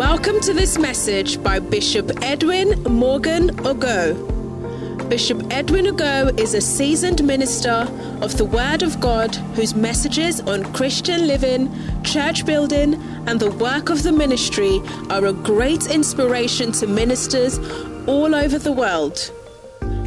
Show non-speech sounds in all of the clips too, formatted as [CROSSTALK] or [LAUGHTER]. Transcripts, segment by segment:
Welcome to this message by Bishop Edwin Morgan Ogo. Bishop Edwin Ogo is a seasoned minister of the Word of God whose messages on Christian living, church building, and the work of the ministry are a great inspiration to ministers all over the world.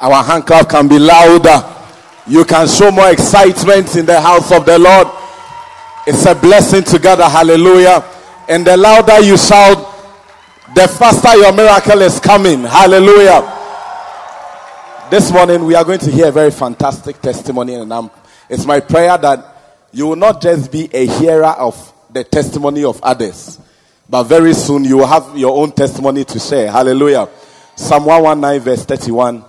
Our hand clap can be louder. You can show more excitement in the house of the Lord. It's a blessing together. Hallelujah. And the louder you shout, the faster your miracle is coming. Hallelujah. This morning we are going to hear a very fantastic testimony, and I'm, it's my prayer that you will not just be a hearer of the testimony of others, but very soon you will have your own testimony to share. Hallelujah. Psalm 119, verse 31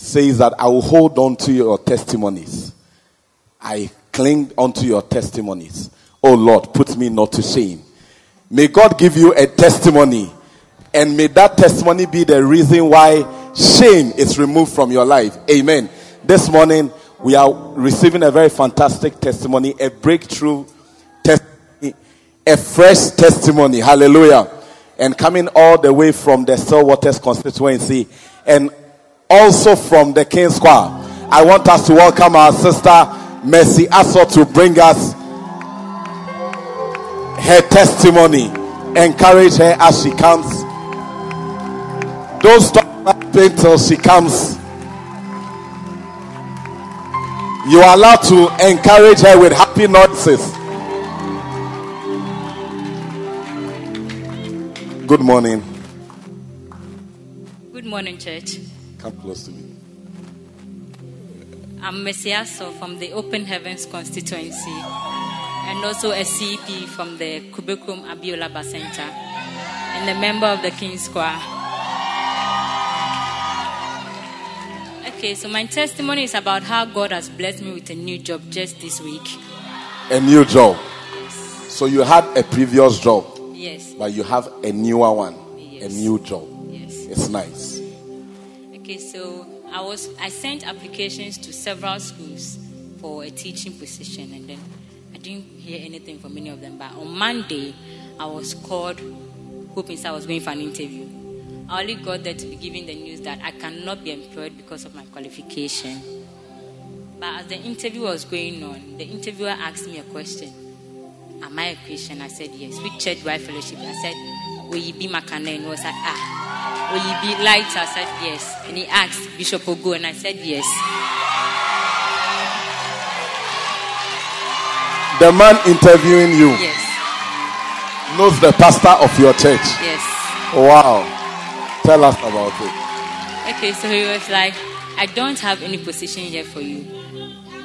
says that I will hold on to your testimonies. I cling onto your testimonies. Oh Lord, put me not to shame. May God give you a testimony, and may that testimony be the reason why shame is removed from your life. Amen. This morning, we are receiving a very fantastic testimony, a breakthrough testimony, a fresh testimony. Hallelujah. And coming all the way from the Stillwaters constituency and also from the King's Choir. I want us to welcome our sister Mercy Asso to bring us her testimony. Encourage her as she comes. Don't stop till she comes. You are allowed to encourage her with happy noises. Good morning. Good morning, church. Come close to me. I'm Mercy Asso from the Open Heavens constituency and also a CEP from the Kubekum Abiola Center and a member of the King's Choir. Okay, so my testimony is about how God has blessed me with a new job just this week. A new job. So you had a previous job, Yes. but you have a newer one. A new job. Yes. It's nice. Okay, so I was I sent applications to several schools for a teaching position, and then I didn't hear anything from any of them. But on Monday, I was called, hoping I was going for an interview. I only got there to be given the news that I cannot be employed because of my qualification. But as the interview was going on, the interviewer asked me a question. Am I a Christian? I said yes. Which church do I fellowship? I said, Will you be Makane? And he was like, Ah. Will you be light? I said yes. And he asked Bishop Ogo, and I said yes. The man interviewing you Yes. knows the pastor of your church. Yes. Wow. Tell us about it. Okay, so he was like, I don't have any position here for you.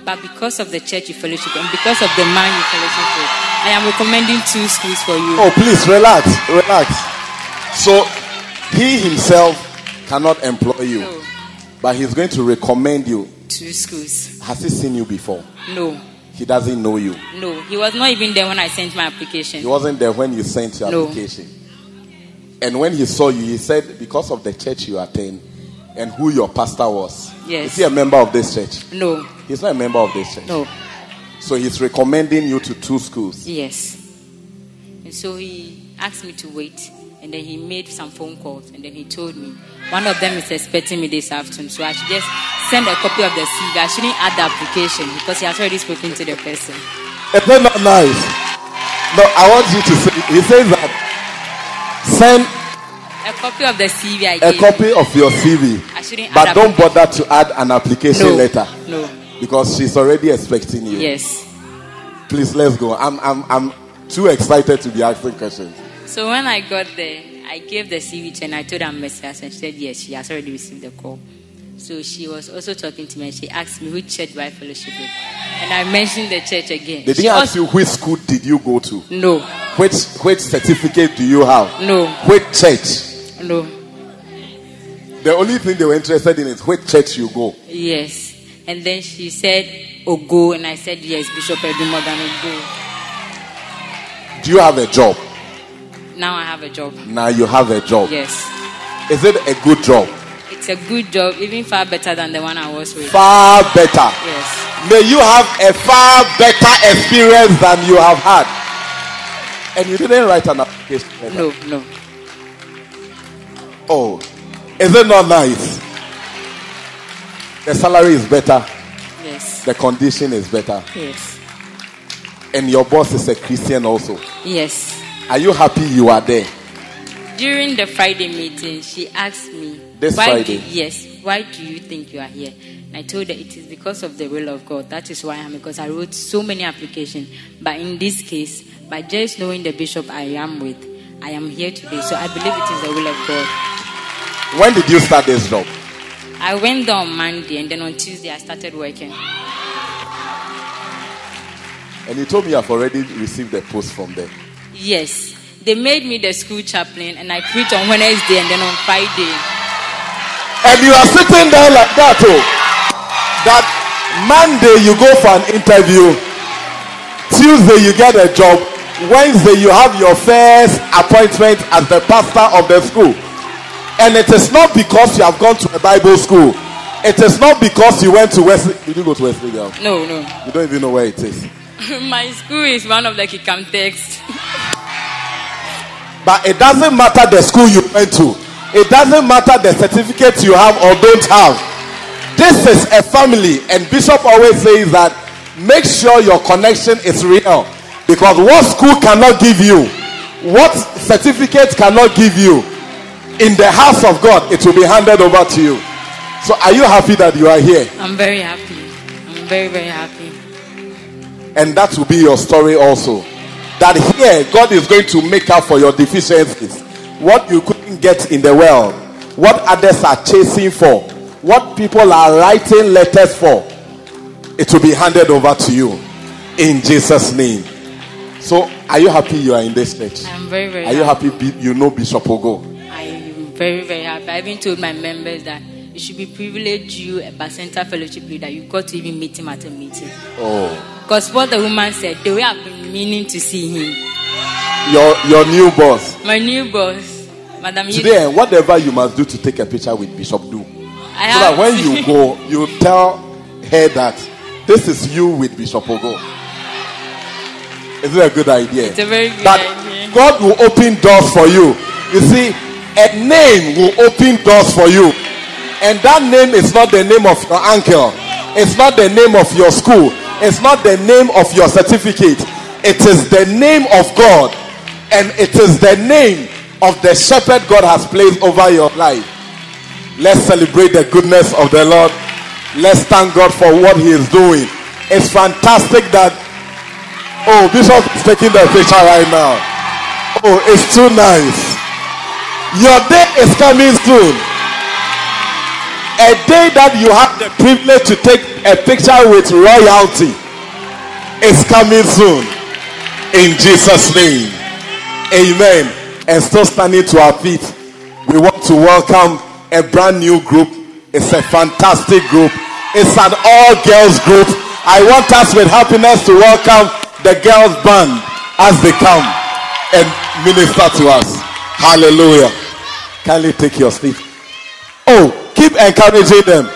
But because of the church you fellowship and because of the man you fellowship with, I am recommending two schools for you. Oh, please relax, relax. So he himself cannot employ you, No. but he's going to recommend you. Two schools. Has he seen you before? No. He doesn't know you. No. He was not even there when I sent my application. He wasn't there when you sent your No. application. And when he saw you, he said, because of the church you attend and who your pastor was. Yes. Is he a member of this church? No. He's not a member of this church. No. So he's recommending you to two schools. Yes. And so he asked me to wait. And then he made some phone calls. And then he told me one of them is expecting me this afternoon. So I should just send a copy of the CV. I shouldn't add the application because he has already spoken to the person. It's not not nice. No, I want you to say, he says that send A copy of the CV I a gave. copy of your CV, I shouldn't but add don't bother to add an application No. letter No. because she's already expecting you. Yes. Please, let's go. I'm, I'm, I'm too excited to be asking questions. So when I got there, I gave the CV to her and I told her Messias and she said yes, she has already received the call. So she was also talking to me and she asked me which church do I fellowship with. And I mentioned the church again. They She didn't ask also- you which school did you go to, No, which which certificate do you have, no, which church. No. The only thing they were interested in is which church you go. Yes. And then she said, Ogo. And I said, Yes, Bishop Edwin Morgan Ogo. Do you have a job? Now I have a job. Now you have a job. Yes. Is it a good job? It's a good job, even far better than the one I was with. Far better. Yes. May you have a far better experience than you have had. And you didn't write an application. No, no. Oh, is it not nice? The salary is better. Yes. The condition is better. Yes. And your boss is a Christian also. Yes. Are you happy you are there? During the Friday meeting, she asked me, This why Friday? Do, yes. Why do you think you are here? And I told her it is because of the will of God. That is why I'm because I wrote so many applications. But in this case, by just knowing the bishop I am with, I am here today. So I believe it is the will of God. When did you start this job? I went there on Monday and then on Tuesday I started working. And you told me you have already received a post from them. Yes. They made me the school chaplain and I preach on Wednesday and then on Friday. And you are sitting there like that, oh. That Monday you go for an interview, Tuesday you get a job, Wednesday you have your first appointment as the pastor of the school. And it is not because you have gone to a Bible school. It is not because you went to Wesley. Did you go to Wesley girl? No, no. You don't even know where it is. [LAUGHS] My school is one of the Kikam texts. [LAUGHS] But it doesn't matter the school you went to. It doesn't matter the certificate you have or don't have. This is a family, and Bishop always says that make sure your connection is real. Because what school cannot give you, what certificate cannot give you, in the house of God, it will be handed over to you. So, are you happy that you are here? I'm very happy. I'm very, very happy. And that will be your story also. That here, God is going to make up for your deficiencies. What you couldn't get in the world, what others are chasing for, what people are writing letters for, it will be handed over to you in Jesus' name. So, are you happy you are in this church? I'm very, very Are you happy. happy you know Bishop Ogo? I am very, very happy. I even told my members that it should be privileged you, a Bacenta fellowship leader, you got to even meet him at a meeting. Oh, Because what the woman said, the way I've been meaning to see him. your your new boss. My new boss, Madam Today, whatever you must do to take a picture with Bishop, do. I So that when you [LAUGHS] go, you tell her that this is you with Bishop Ogo. Is it a good idea? It's a very good that idea. God will open doors for you. You see, a name will open doors for you. And that name is not the name of your uncle. It's not the name of your school. It's not the name of your certificate. It is the name of God. And it is the name of the shepherd God has placed over your life. Let's celebrate the goodness of the Lord. Let's thank God for what He is doing. It's fantastic that. Oh, Bishop is taking the picture right now. Oh, it's too nice. Your day is coming soon. A day that you have the privilege to take a picture with royalty is coming soon. In Jesus' name. Amen. And still standing to our feet, we want to welcome a brand new group. It's a fantastic group. It's an all girls group. I want us with happiness to welcome the girls band as they come and minister to us. Hallelujah. Kindly take your seat. Oh, keep encouraging them.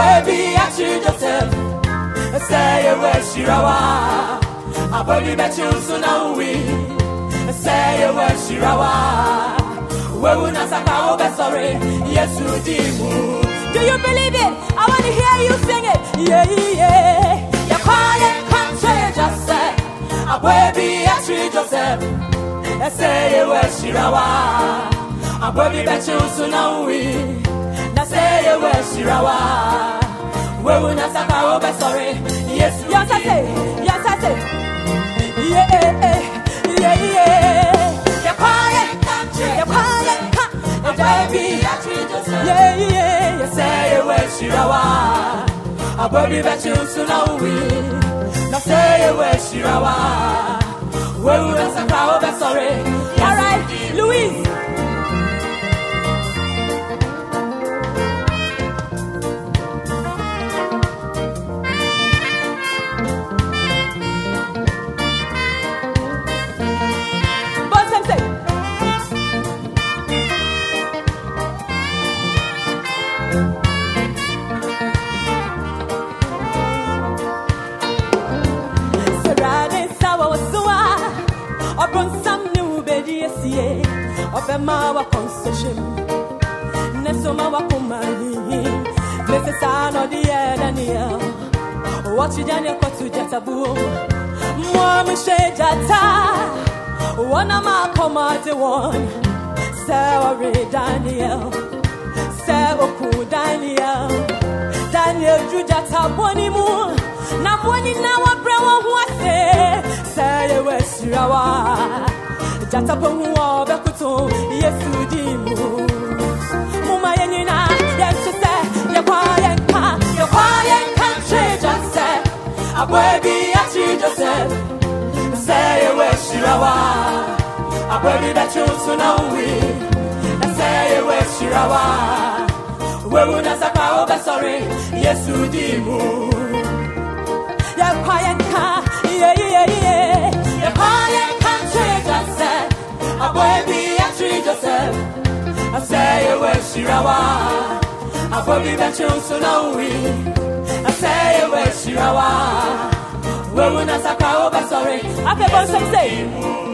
Baby, I should yourself. Say a Shirawa. I believe that you soon know. Say a Shirawa. We will not suffer over sorry. Yes, you do. Do you believe it? I want to hear you sing it. Yeah, yeah. You're quiet, come change yourself. I baby, I should yourself. Say a Shirawa. I believe that you soon know say you were Shirawa. We will not suffer over sorry. Yes, yes, I say, yes, I say. Yeah, yeah, yeah. The quiet country, the quiet country, yeah, yeah, you say you were Shirawa. A ah, baby that you soon know we. Now say you were Shirawa. We will not suffer over sorry. All right, Louise. Obema wa konsejim Nesoma wa kumari Mesesano diye dania Watu jani kwa tujatabu Mwamu shejata Wana makoma de won Sewari Daniel. Sewoku Daniel. Daniel jujata boni mu. Na boni na wa brewa huase Seyewe sirawa Seyewe sirawa jata bongu wa bekuto yesu dimu muma yenina yesu se ye kwa ye ka ye kwa ye ka che jase abwebi achi jose se ye we shirawa abwebi da chusu na uwi se ye we shirawa wewu na obe sorry yesu dimu ye kwa ye ka we. I say where Shirawa A buen dia to you wish Shirawa. We will not suffer over sorry. I feel some say.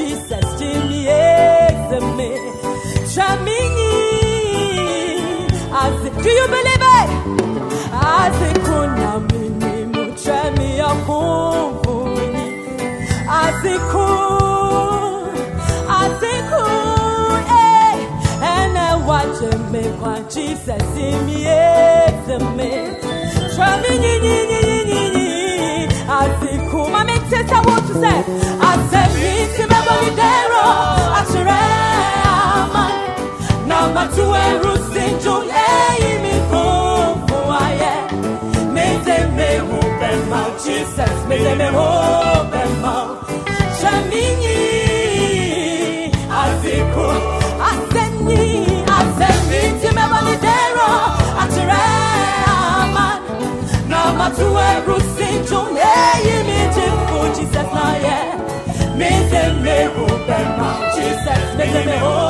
Jesus exame Chamini Azi Do you believe it? as Azikuna mimi muchemi ya kumbuni Aziku Aziku eh. Ene waje me kwa Jesus Jimmy exame Tesa what to say. Azemi timebo lidero Ature ama Nama tuwe rusinjo Eyi mi kumfu aye Mete me hope ma Jesus Mete me hope ma Chamini Aziku Azemi Azemi timebo lidero Ature Jesus Mete me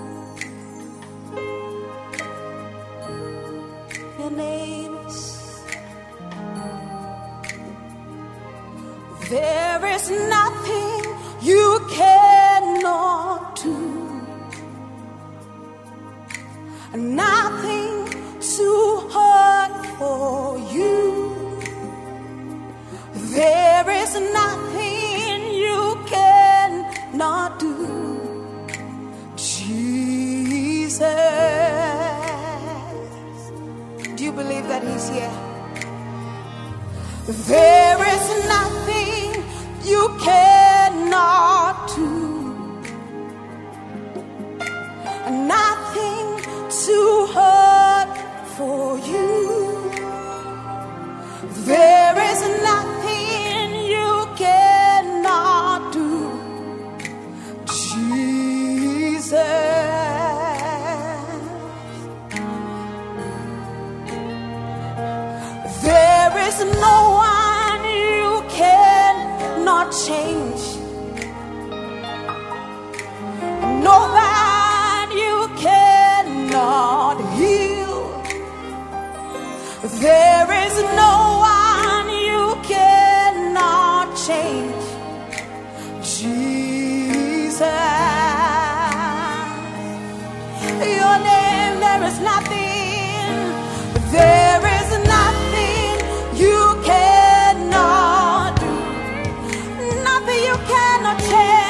you cannot change.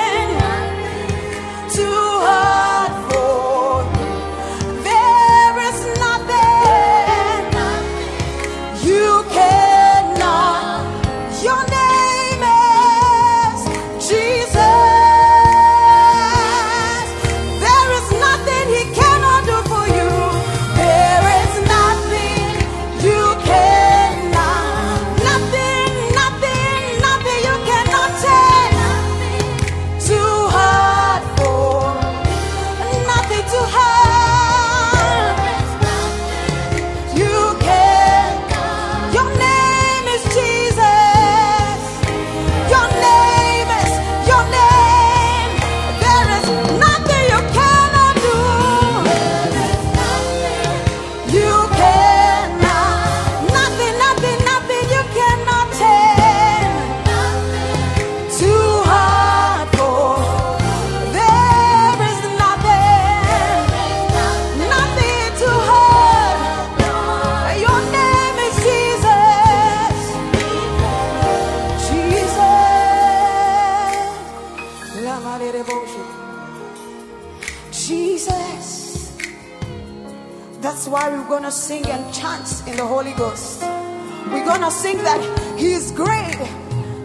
Going to sing that He is great.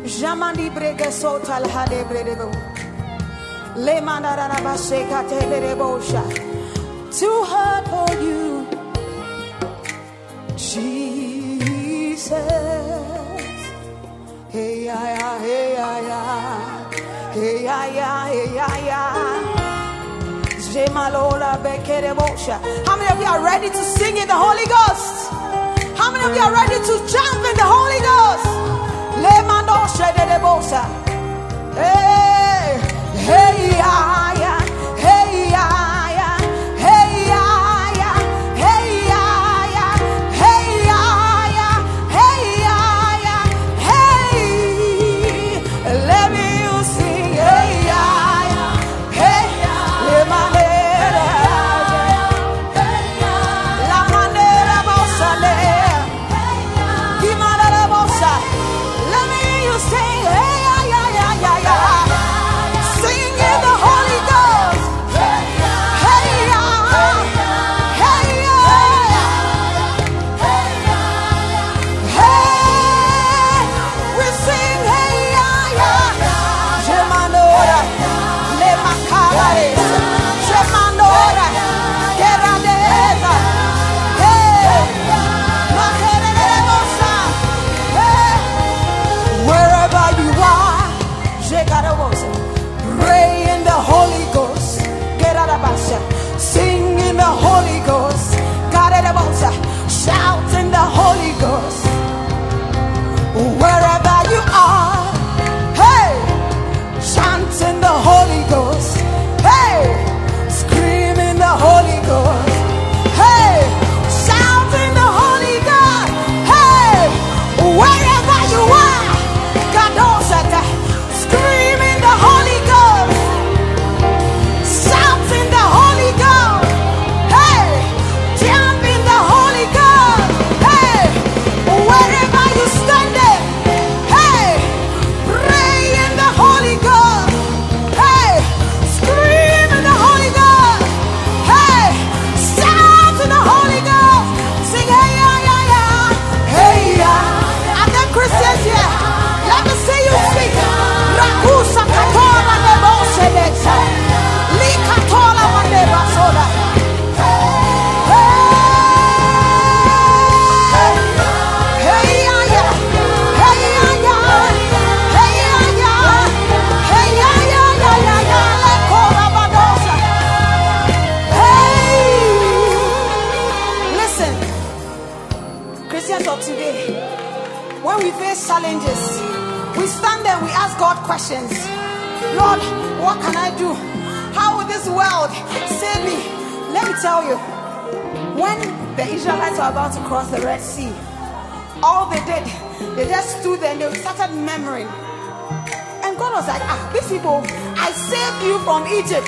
Jamandi brege sotal hade bredebo. Le. Too hard for you, Jesus. Hey ya ya, hey ya ya, hey ya ya, hey ya ya. How many of you are ready to sing in the Holy Ghost? Of you are ready to jump in the Holy Ghost? Today, when we face challenges, we stand there we ask God questions. Lord, what can I do? How will this world save me? Let me tell you, when the Israelites were about to cross the Red Sea, all they did, they just stood there and they started murmuring. And God was like, ah, these people, I saved you from Egypt.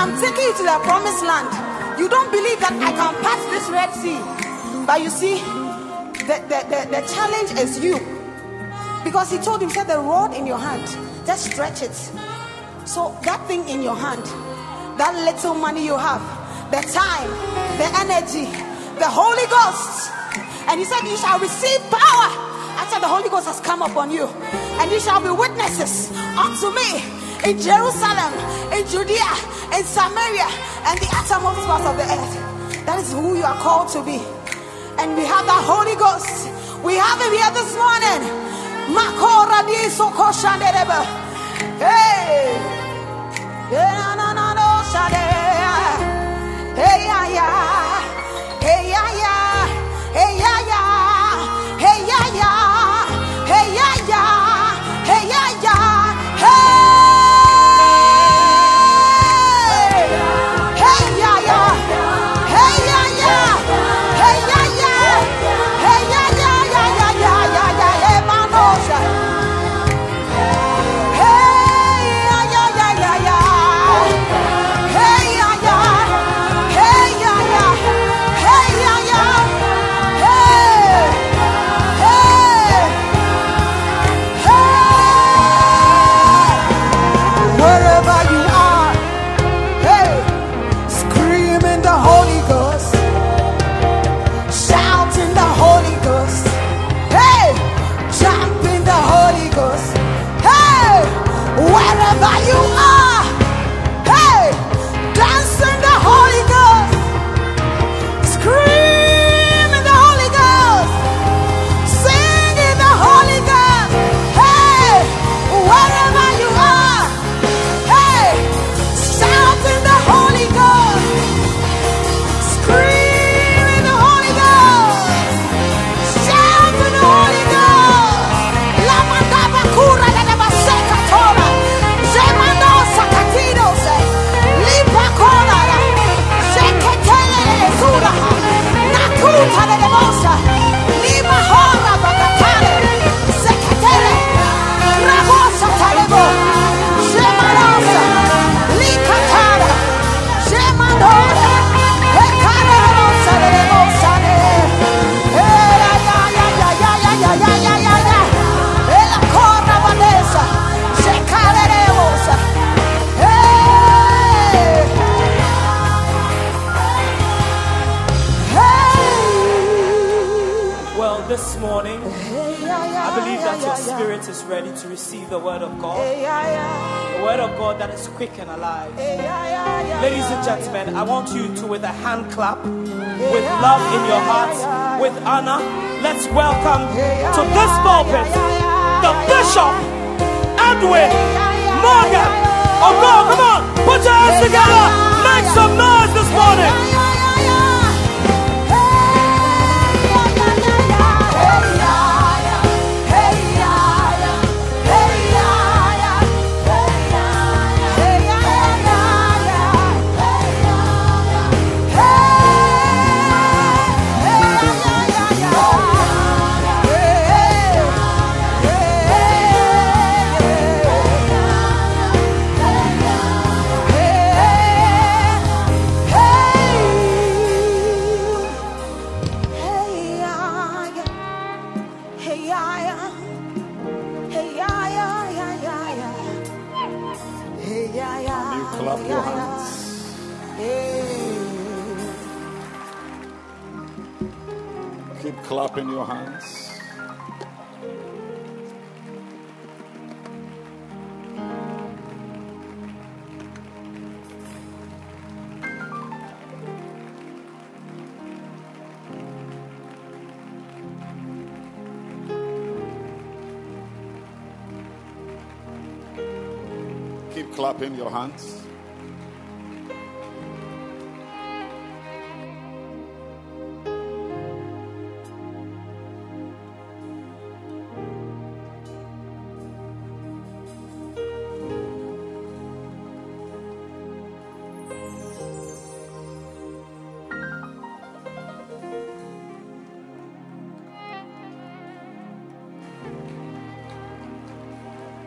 I'm taking you to the promised land. You don't believe that I can pass this Red Sea. But you see, the, the, the, the challenge is you. Because he told him, said the rod in your hand, just stretch it. So that thing in your hand, that little money you have, the time, the energy, the Holy Ghost. And he said, You shall receive power after the Holy Ghost has come upon you. And you shall be witnesses unto me in Jerusalem, in Judea, in Samaria, and the uttermost parts of the earth. That is who you are called to be. And we have the Holy Ghost. We have him here this morning. Hey. Yeah, na, na, na, no. Hey, yeah, yeah. Ready to receive the word of God? Hey, yeah, yeah. The word of God that is quick and alive. Ladies and gentlemen, I want you to, with a hand clap, with love in your hearts, with honor, let's welcome to this pulpit the Bishop Edwin Morgan. Oh, go, come on, put your hands together, make some noise this morning. Keep clapping your hands. Clapping your hands.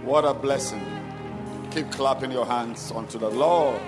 What a blessing. Clapping your hands unto the Lord.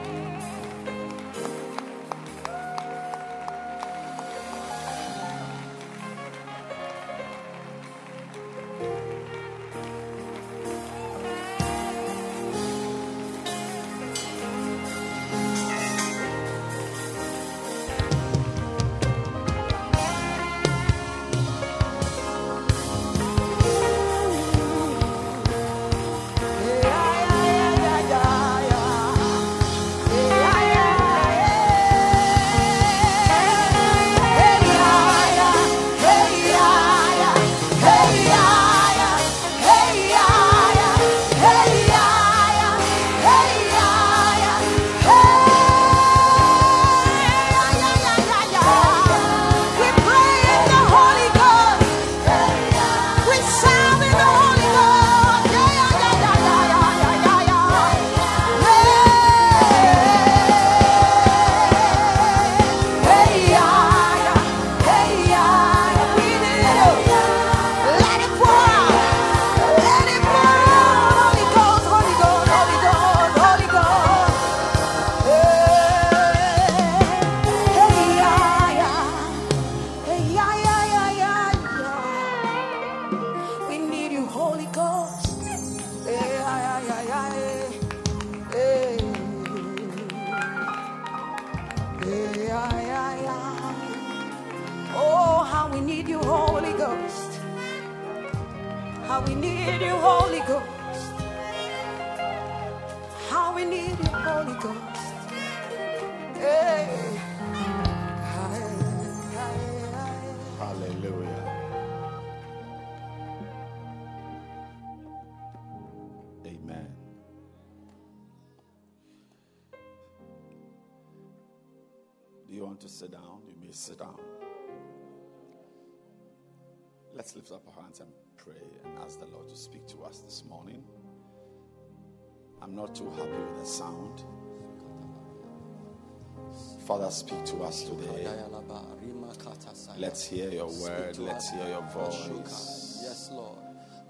Let's hear your word. Let's hear your voice. Yes, Lord.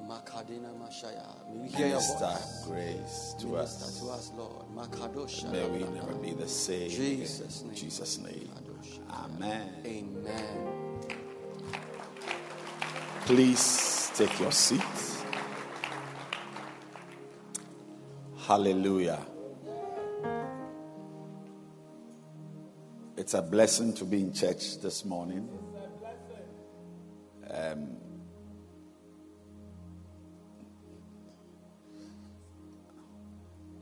Makadina Mashaya. May we hear your grace to Minister us. to us, Lord. May we never be the same. Jesus' name. Jesus' name. Amen. Amen. Please take your seat. Hallelujah. It's a blessing to be in church this morning. Um,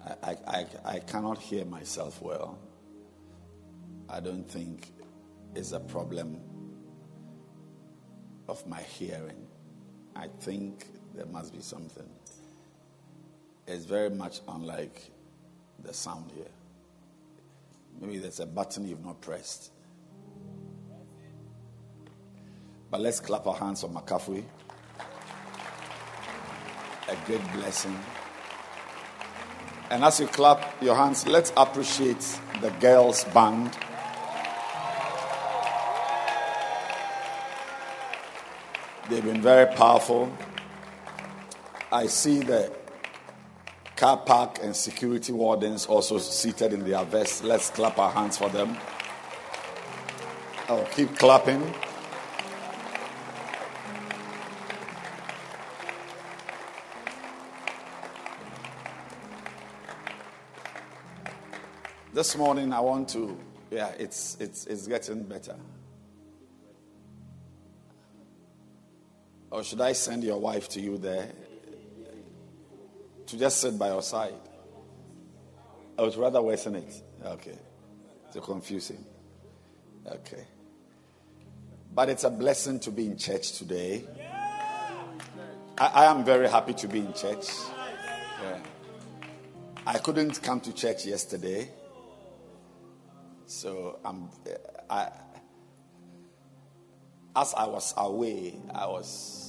I, I, I, I cannot hear myself well. I don't think it's a problem of my hearing. I think there must be something. It's very much unlike the sound here. Maybe there's a button you've not pressed. But let's clap our hands for McCaffrey. A great blessing. And as you clap your hands, let's appreciate the girls' band. They've been very powerful. I see the car park and security wardens also seated in their vests. Let's clap our hands for them. I'll keep clapping. This morning I want to yeah, it's it's it's getting better. Or should I send your wife to you there to just sit by your side? I would rather worsen it. Okay. To confuse him. Okay. But it's a blessing to be in church today. I, I am very happy to be in church. Yeah. I couldn't come to church yesterday. So I'm, I, as I was away, I was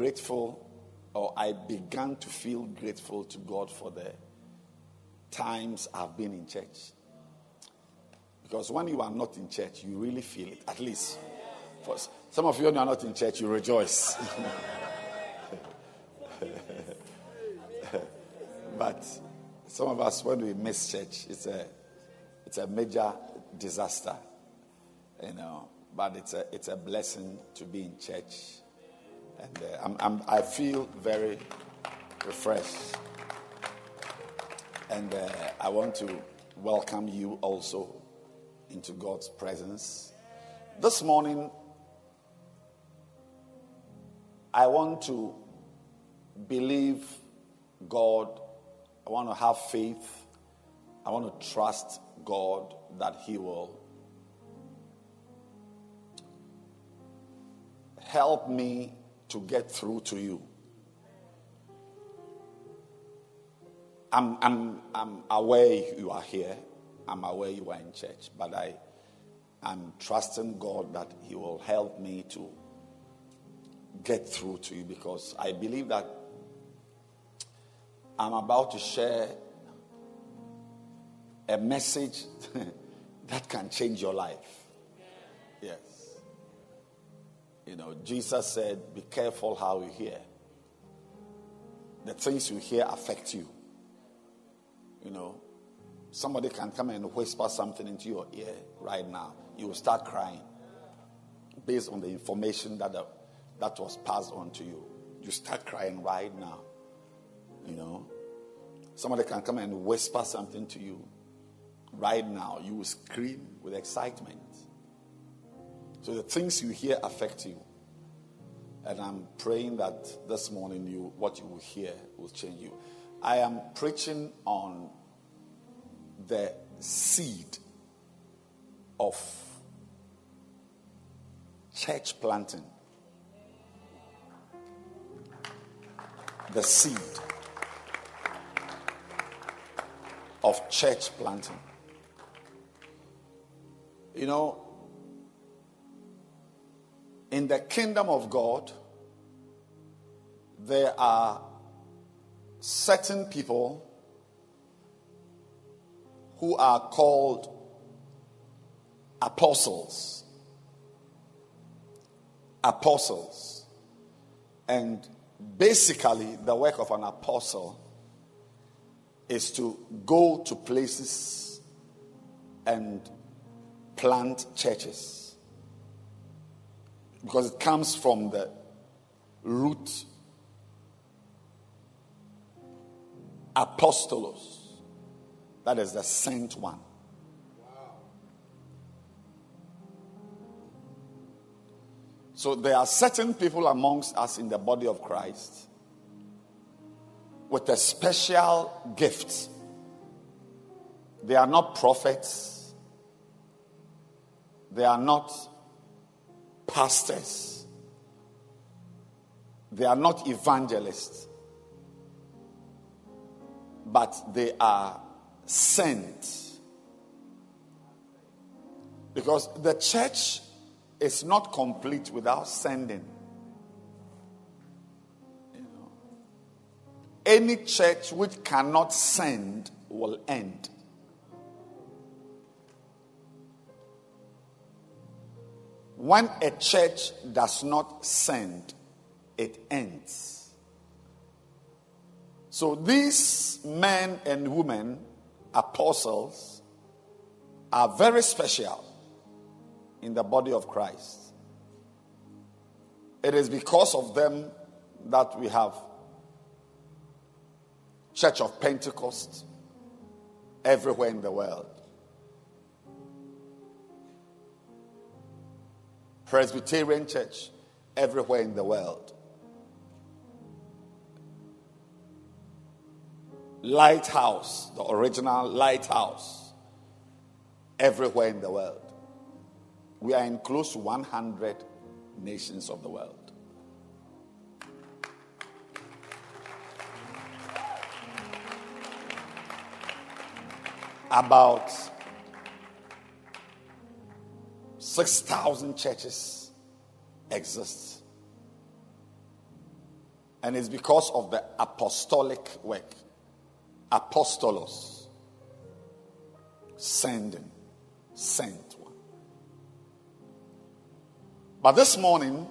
grateful, or I began to feel grateful to God for the times I've been in church. Because when you are not in church, you really feel it. At least, for some of you, when you are not in church, you rejoice. [LAUGHS] but some of us, when we miss church, it's a, it's a major disaster, you know. But it's a, it's a blessing to be in church, and uh, I'm, I'm, I feel very refreshed. And uh, I want to welcome you also into God's presence. This morning, I want to believe God I want to have faith. I want to trust God that He will help me to get through to you. I'm, I'm, I'm aware you are here. I'm aware you are in church. But I, I'm trusting God that He will help me to get through to you because I believe that I'm about to share a message [LAUGHS] that can change your life. Yes. You know, Jesus said, Be careful how you hear. The things you hear affect you. You know, somebody can come and whisper something into your ear right now. You will start crying based on the information that, the, that was passed on to you. You start crying right now. You know, somebody can come and whisper something to you right now. You will scream with excitement. So the things you hear affect you. And I'm praying that this morning you what you will hear will change you. I am preaching on the seed of church planting. The seed of church planting. You know, in the kingdom of God, there are certain people who are called apostles. Apostles. And basically, the work of an apostle is to go to places and plant churches. Because it comes from the root apostolos. That is the sent one. So there are certain people amongst us in the body of Christ with a special gift. They are not prophets, they are not pastors, they are not evangelists, but they are sent. Because the church is not complete without sending. Any church which cannot send will end. When a church does not send, it ends. So these men and women, apostles, are very special in the body of Christ. It is because of them that we have Church of Pentecost everywhere in the world. Presbyterian Church everywhere in the world. Lighthouse, the original lighthouse, everywhere in the world. We are in close to 100 nations of the world. About 6,000 churches exist. And it's because of the apostolic work. Apostolos. Sending. Sent one. But this morning,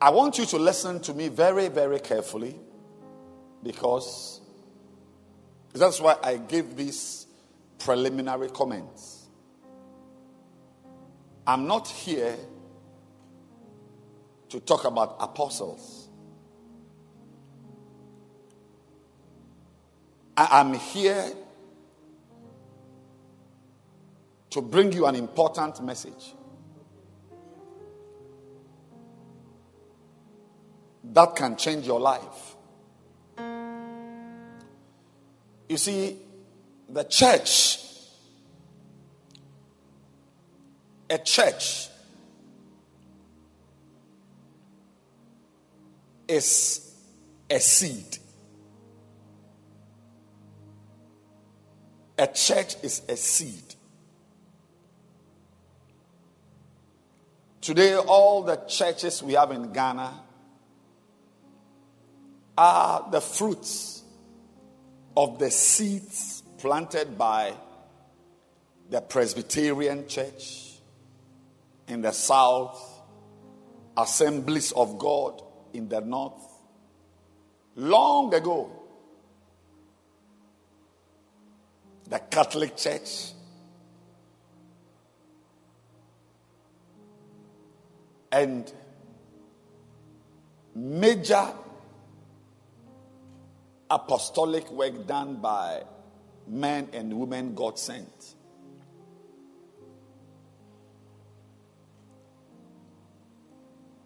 I want you to listen to me very, very carefully because that's why I gave these preliminary comments. I'm not here to talk about apostles. I am here to bring you an important message that can change your life. You see, the church, a church, is a seed. A church is a seed. Today, all the churches we have in Ghana are the fruits of the seeds planted by the Presbyterian Church in the south, Assemblies of God in the north, long ago. The Catholic Church, and major apostolic work done by men and women God sent.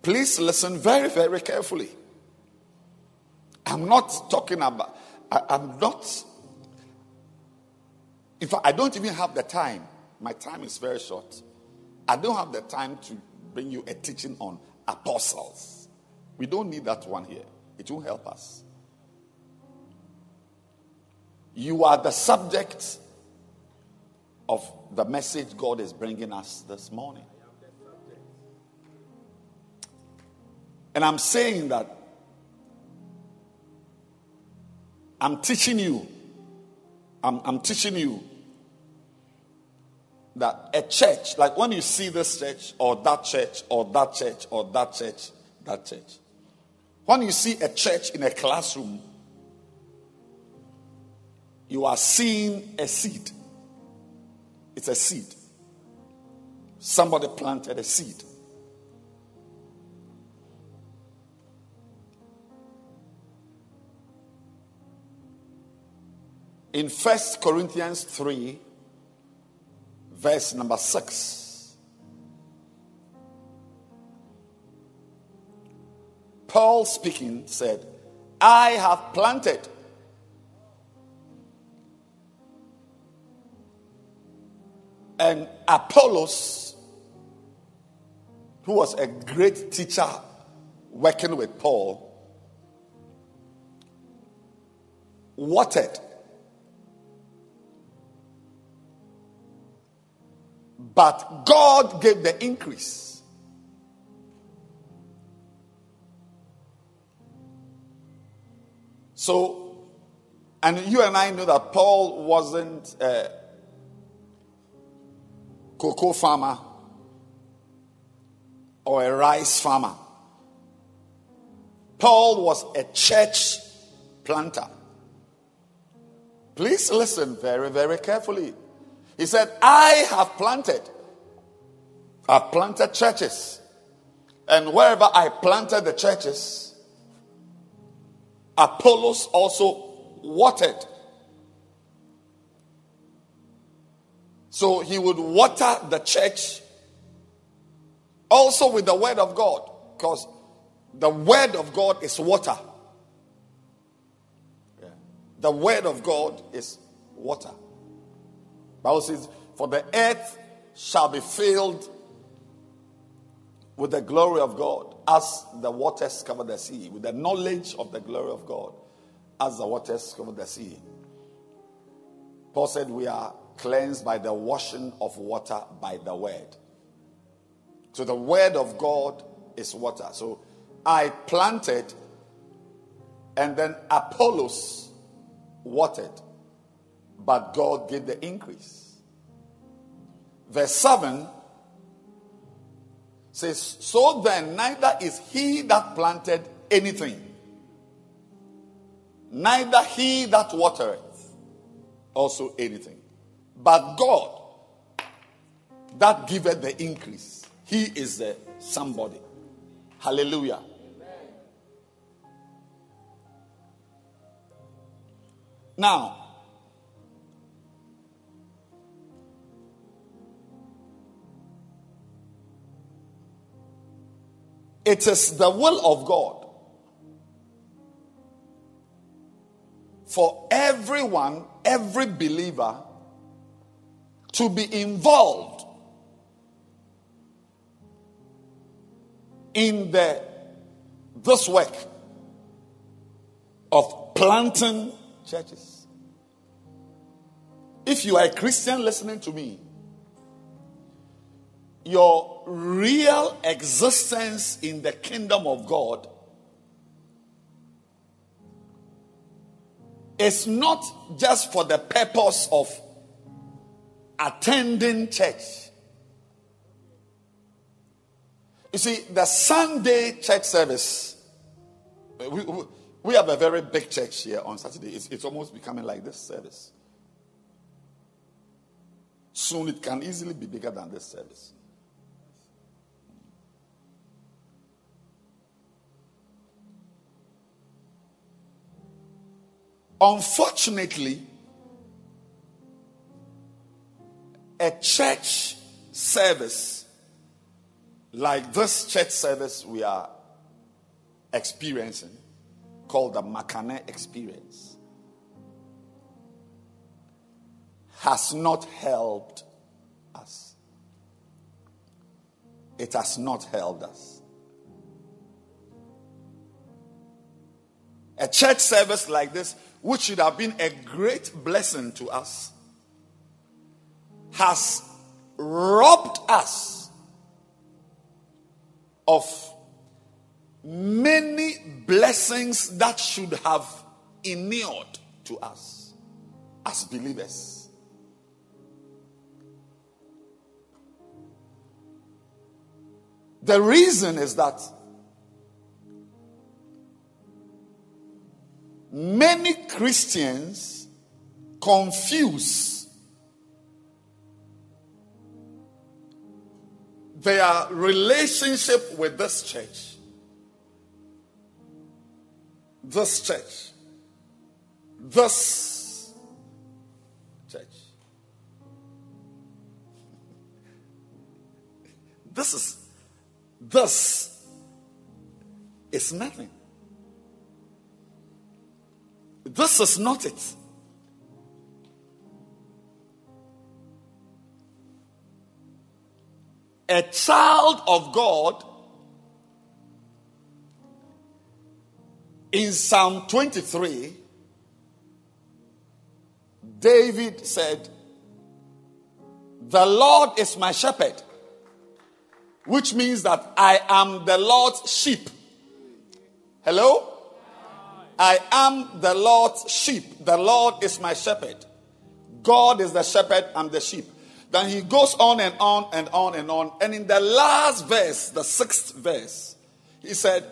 Please listen very, very carefully. I'm not talking about, I, am not, in fact, I don't even have the time. My time is very short. I don't have the time to bring you a teaching on apostles. We don't need that one here, it won't help us. You are the subject of the message God is bringing us this morning. And I'm saying that I'm teaching you, I'm, I'm teaching you that a church, like when you see this church or that church or that church or that church, that church, when you see a church in a classroom, you are seeing a seed. It's a seed. Somebody planted a seed. In First Corinthians 3, verse number 6, Paul speaking said, I have planted. And Apollos, who was a great teacher working with Paul, watered. But God gave the increase. So, and you and I know that Paul wasn't a cocoa farmer or a rice farmer. Paul was a church planter. Please listen very, very carefully. He said, I have planted. I've planted churches. And wherever I planted the churches, Apollos also watered. So he would water the church also with the word of God, because the word of God is water. Yeah. The word of God is water. Bible says, For the earth shall be filled with the glory of God, as the waters cover the sea, with the knowledge of the glory of God, as the waters cover the sea. Paul said, We are cleansed by the washing of water by the word. So the word of God is water. So I planted, and then Apollos watered, but God gave the increase. Verse 7 says, So then, neither is he that planted anything, neither he that watereth also anything, but God that giveth the increase. He is the somebody. Hallelujah. Now, it is the will of God for everyone, every believer, to be involved in the this work of planting churches. If you are a Christian listening to me, your real existence in the kingdom of God is not just for the purpose of attending church. You see, the Sunday church service, we, we, have a very big church here on Saturday. It's, it's almost becoming like this service. Soon it can easily be bigger than this service. Unfortunately, a church service like this church service we are experiencing called the Makane experience has not helped us. It has not helped us. A church service like this, which should have been a great blessing to us, has robbed us of many blessings that should have inured to us as believers. The reason is that many Christians confuse their relationship with this church this church, this church. [LAUGHS] This is this is nothing. This is not it. A child of God in Psalm 23, David said, The Lord is my shepherd, which means that I am the Lord's sheep. Hello? I am the Lord's sheep. The Lord is my shepherd. God is the shepherd, I'm the sheep. Then he goes on and on and on and on. And in the last verse, the sixth verse, he said,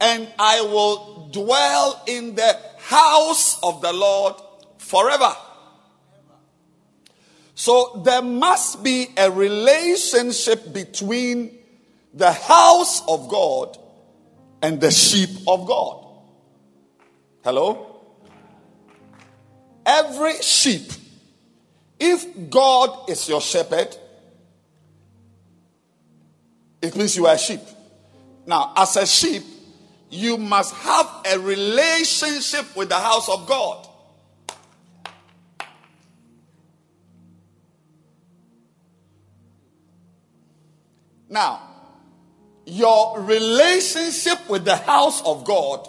And I will dwell in the house of the Lord forever. So there must be a relationship between the house of God and the sheep of God. Hello? Every sheep, if God is your shepherd, it means you are a sheep. Now, as a sheep, you must have a relationship with the house of God. Now, your relationship with the house of God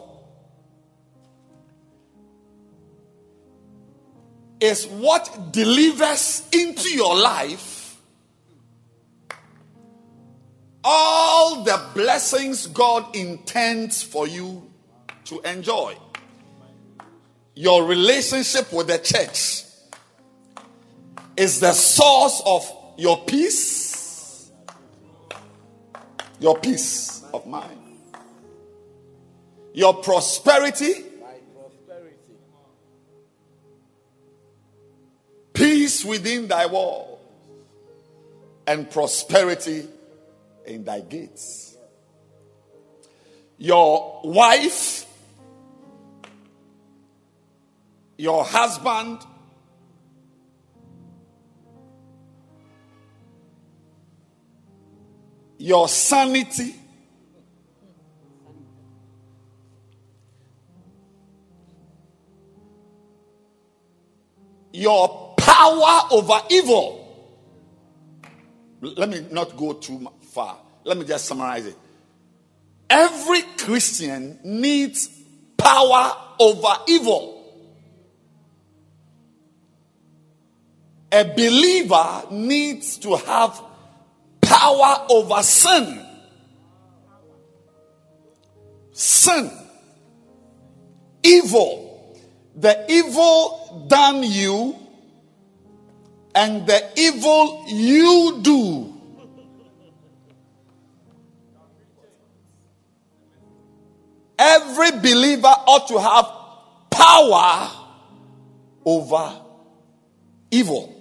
is what delivers into your life all the blessings God intends for you to enjoy. Your relationship with the church is the source of your peace, your peace of mind, your prosperity peace within thy wall, and prosperity in thy gates. Your wife, your husband, your sanity, your power over evil. Let me not go too far. Let me just summarize it. Every Christian needs power over evil. A believer needs to have power over sin. Sin. Evil. The evil done you and the evil you do. Every believer ought to have power over evil.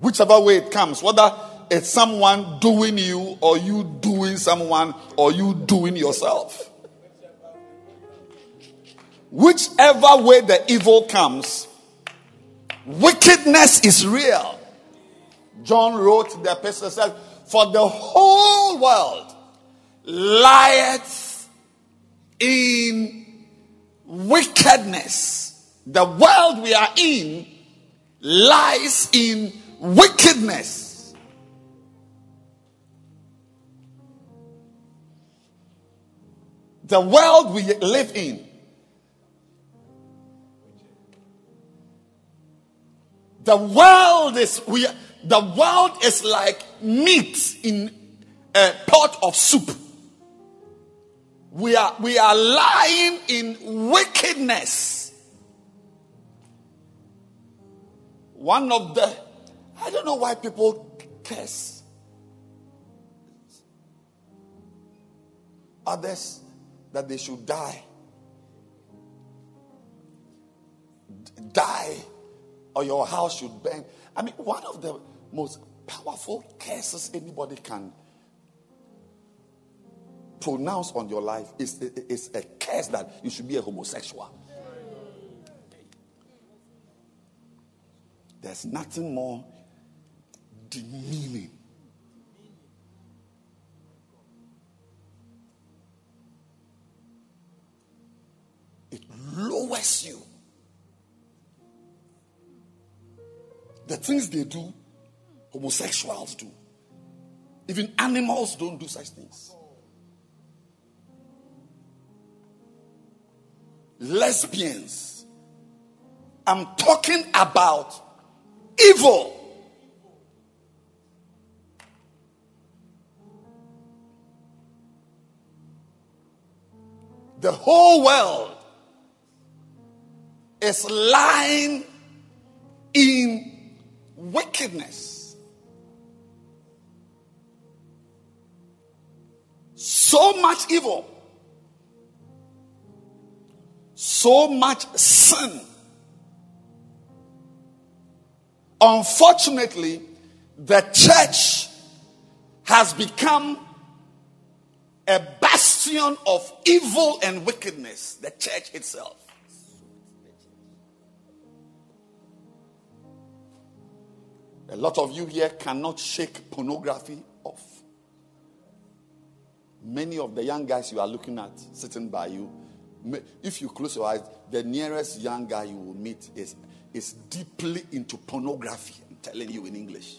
Whichever way it comes, whether it's someone doing you, or you doing someone, or you doing yourself. Whichever way the evil comes, Wickedness is real. John wrote the epistle said, For the whole world lieth in wickedness. The world we are in lies in wickedness. The world we live in The world is we the world is like meat in a pot of soup. We are we are lying in wickedness. One of the I don't know why people curse others that they should die. Die or your house should burn. I mean, one of the most powerful curses anybody can pronounce on your life is, is a curse that you should be a homosexual. There's nothing more demeaning. it lowers you. The things they do, homosexuals do. Even animals don't do such things. Lesbians. I'm talking about evil. The whole world is lying in wickedness. So much evil, so much sin. Unfortunately, the church has become a bastion of evil and wickedness, the church itself. A lot of you here cannot shake pornography off. Many of the young guys you are looking at sitting by you, if you close your eyes, the nearest young guy you will meet is, is deeply into pornography. I'm telling you in English.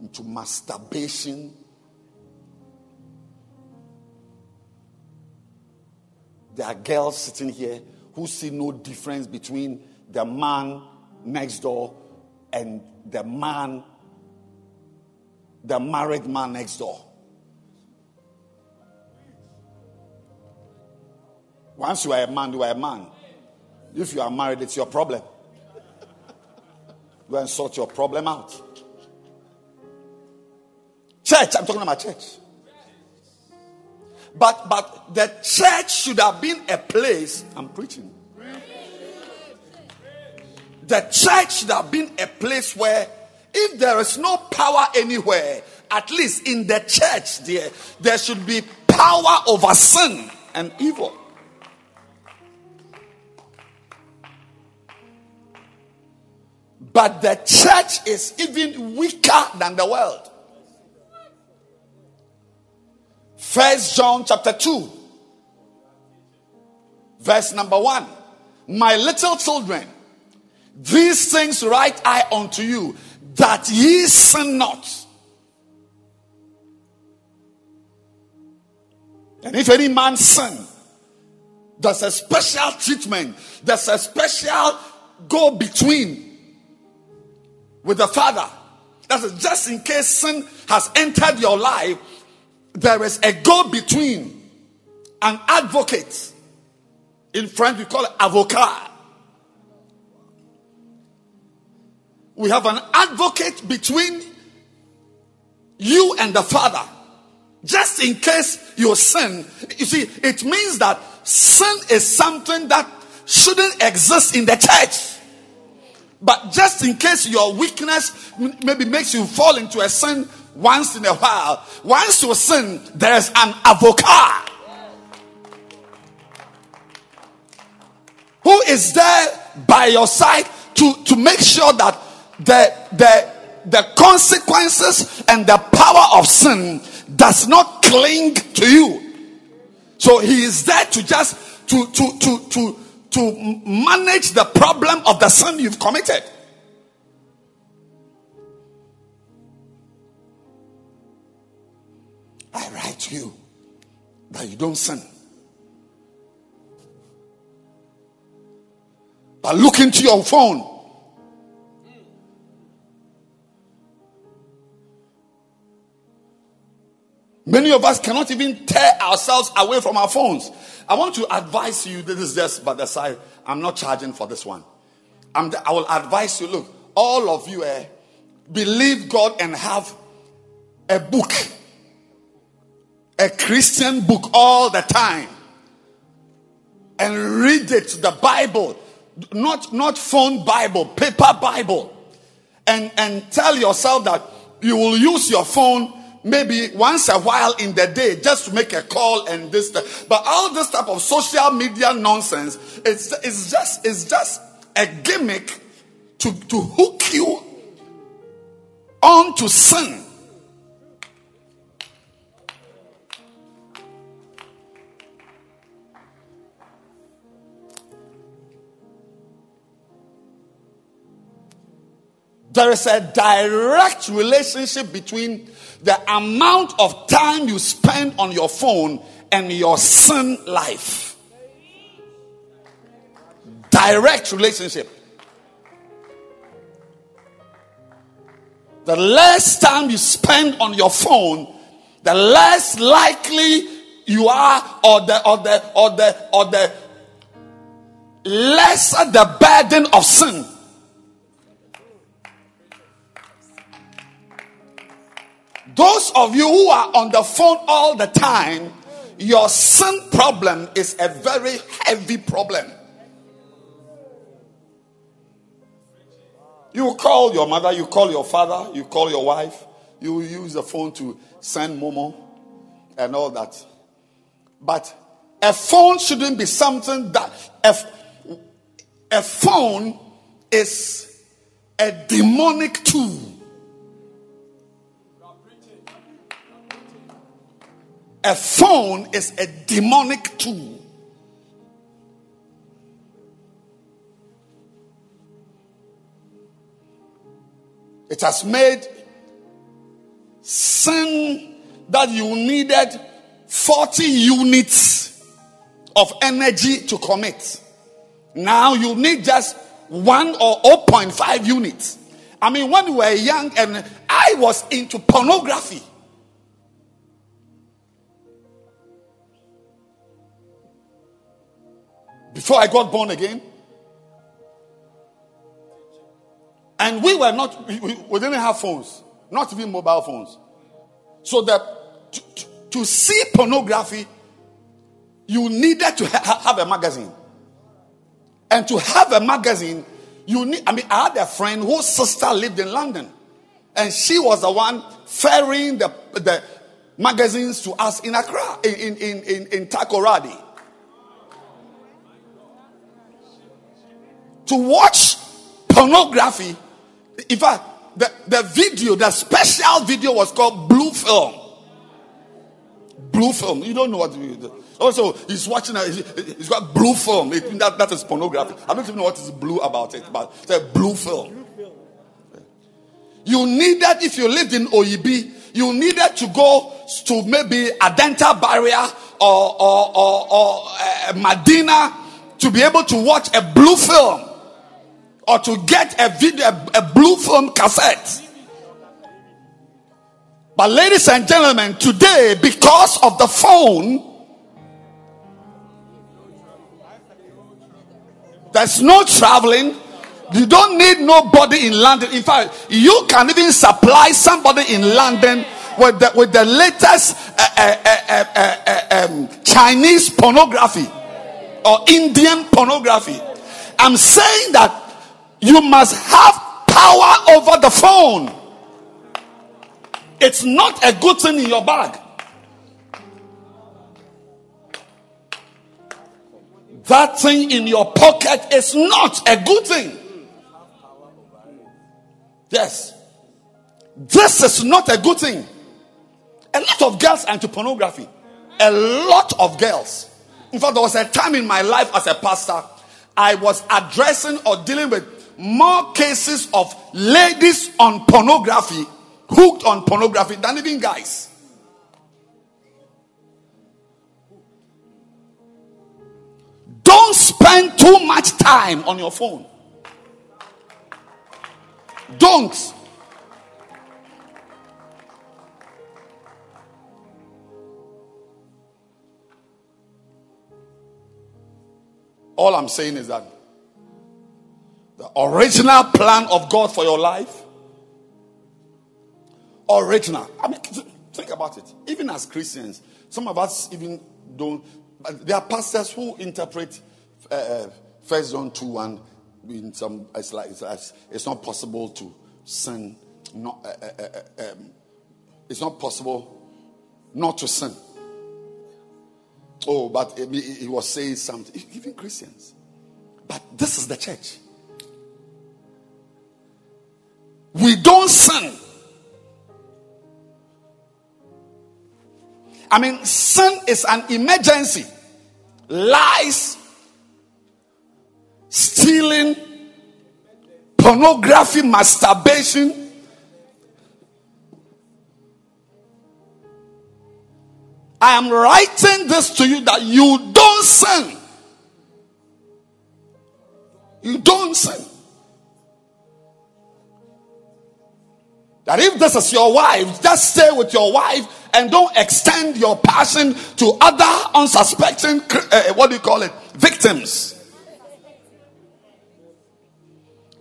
Into masturbation. There are girls sitting here who see no difference between the man next door and the man, the married man next door. Once you are a man, you are a man. If you are married, it's your problem. Go and sort your problem out. Church, I'm talking about church. But but the church should have been a place. I'm preaching the church should have been a place where if there is no power anywhere, at least in the church there, there should be power over sin and evil. But the church is even weaker than the world. First John chapter 2, verse number 1. My little children, these things write I unto you, that ye sin not. And if any man sin, there's a special treatment, there's a special go between with the Father. That's just in case sin has entered your life, there is a go between, an advocate. In French, we call it avocat. We have an advocate between you and the Father. Just in case you sin, you see, it means that sin is something that shouldn't exist in the church. But just in case your weakness maybe makes you fall into a sin once in a while, once you sin, there's an avocat who is there by your side to, to make sure that the, the, the consequences and the power of sin does not cling to you. So he is there to just to to to to to manage the problem of the sin you've committed. I write to you that you don't sin. But look into your phone Many of us cannot even tear ourselves away from our phones. I want to advise you, this is just by the side, I'm not charging for this one. The, I will advise you look, all of you eh, believe God and have a book, a Christian book all the time, and read it, the Bible, not, not phone Bible, paper Bible, and, and tell yourself that you will use your phone maybe once a while in the day just to make a call and this. But all this type of social media nonsense, it's, it's, just, it's just a gimmick to, to hook you on to sin. There is a direct relationship between the amount of time you spend on your phone and your sin life. Direct relationship. The less time you spend on your phone, the less likely you are, or the or the or the or the lesser the burden of sin. Those of you who are on the phone all the time, your sin problem is a very heavy problem. You call your mother, you call your father, you call your wife, you use the phone to send Momo and all that. But a phone shouldn't be something that a, a phone is a demonic tool. A phone is a demonic tool. It has made sin that you needed 40 units of energy to commit. Now you need just one or 0.5 units. I mean, when we were young and I was into pornography. Before I got born again, And we were not, we, we didn't have phones, not even mobile phones. So that to, to, to see pornography, you needed to ha- have a magazine. And to have a magazine, you need, I mean, I had a friend whose sister lived in London. And she was the one ferrying the, the magazines to us in Accra, in, in, in, in Takoradi. To watch pornography in fact, the, the video, the special video was called Blue Film. Blue Film. You don't know what it is. Also, he's watching, a, he's got blue film. It, that, that is pornography. I don't even know what is blue about it, but it's a blue film. You needed, if you lived in OEB, you needed to go to maybe Adenta Barrier or, or, or, or uh, Medina to be able to watch a blue film or to get a video, a, a blue film cassette. But, ladies and gentlemen, today, because of the phone, there's no traveling. You don't need nobody in London. In fact, you can even supply somebody in London with the, with the latest uh, uh, uh, um, Chinese pornography or Indian pornography. I'm saying that you must have power over the phone. It's not a good thing in your bag. That thing in your pocket is not a good thing. Yes. This is not a good thing. A lot of girls are into pornography. A lot of girls. In fact, there was a time in my life as a pastor, I was addressing or dealing with more cases of ladies on pornography, hooked on pornography, than even guys. Don't spend too much time on your phone. Don't. All I'm saying is that the original plan of God for your life. Original. I mean, think about it. Even as Christians, some of us even don't. There are pastors who interpret uh, uh First John two one in some. It's like it's, it's not possible to sin. Not. Uh, uh, uh, um, it's not possible not to sin. Oh, but he was saying something. Even Christians. But this is the church. We don't sin. I mean, sin is an emergency. Lies, stealing, pornography, masturbation. I am writing this to you that you don't sin. You don't sin. That if this is your wife, just stay with your wife and don't extend your passion to other unsuspecting, uh, what do you call it, victims.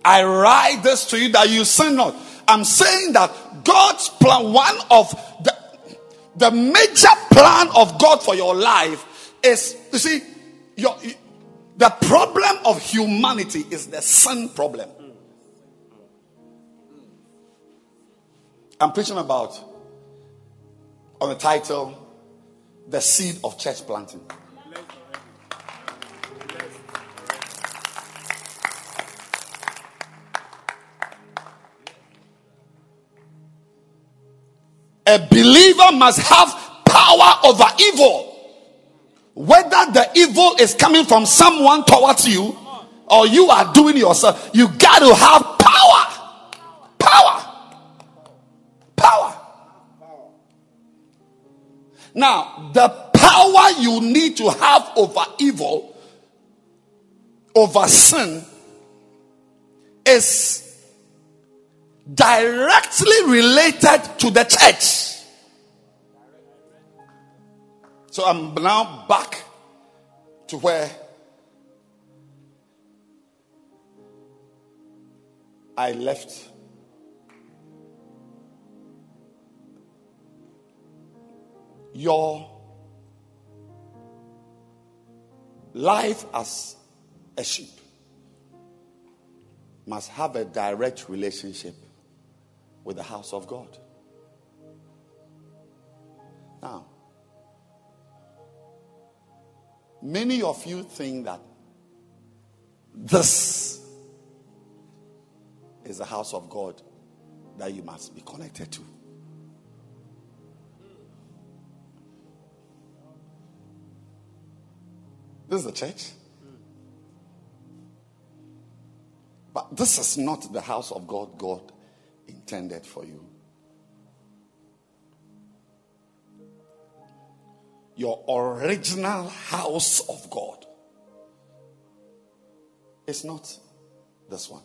I write this to you that you sin not. I'm saying that God's plan, one of the, the major plan of God for your life is, you see, your, the problem of humanity is the sin problem. I'm preaching about on the title, The Seed of Church Planting. A believer must have power over evil. Whether the evil is coming from someone towards you or you are doing yourself, you got to have power. Power. Now, the power you need to have over evil, over sin, is directly related to the church. So I'm now back to where I left. Your life as a sheep must have a direct relationship with the house of God. Now, many of you think that this is the house of God that you must be connected to. This is the church. But this is not the house of God God intended for you. Your original house of God is not this one.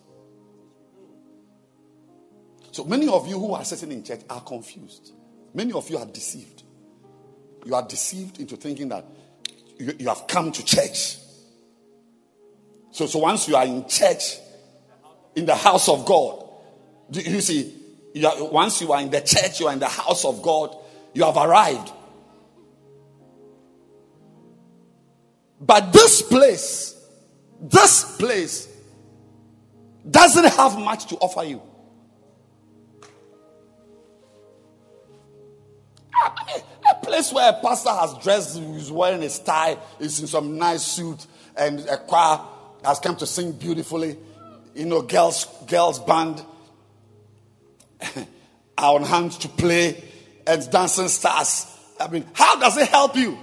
So many of you who are sitting in church are confused. Many of you are deceived. You are deceived into thinking that you, you have come to church. So, so once you are in church, in the house of God, do you see? You are, once you are in the church, you are in the house of God, you have arrived. But this place, this place doesn't have much to offer you. A place where a pastor has dressed, he's wearing a tie, is in some nice suit, and a choir has come to sing beautifully. You know, girls, girls band [LAUGHS] are on hand to play and dancing stars. I mean, how does it help you?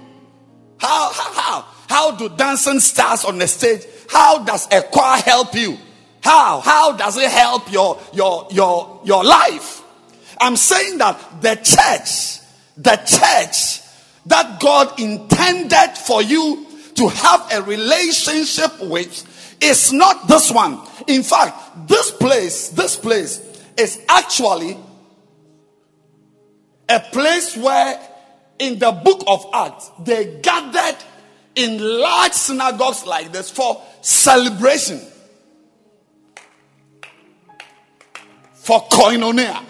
How, how, how? How do dancing stars on the stage, how does a choir help you? How? How does it help your, your, your, your life? I'm saying that the church, the church that God intended for you to have a relationship with is not this one. In fact, this place, this place is actually a place where in the book of Acts they gathered in large synagogues like this for celebration, for koinonia,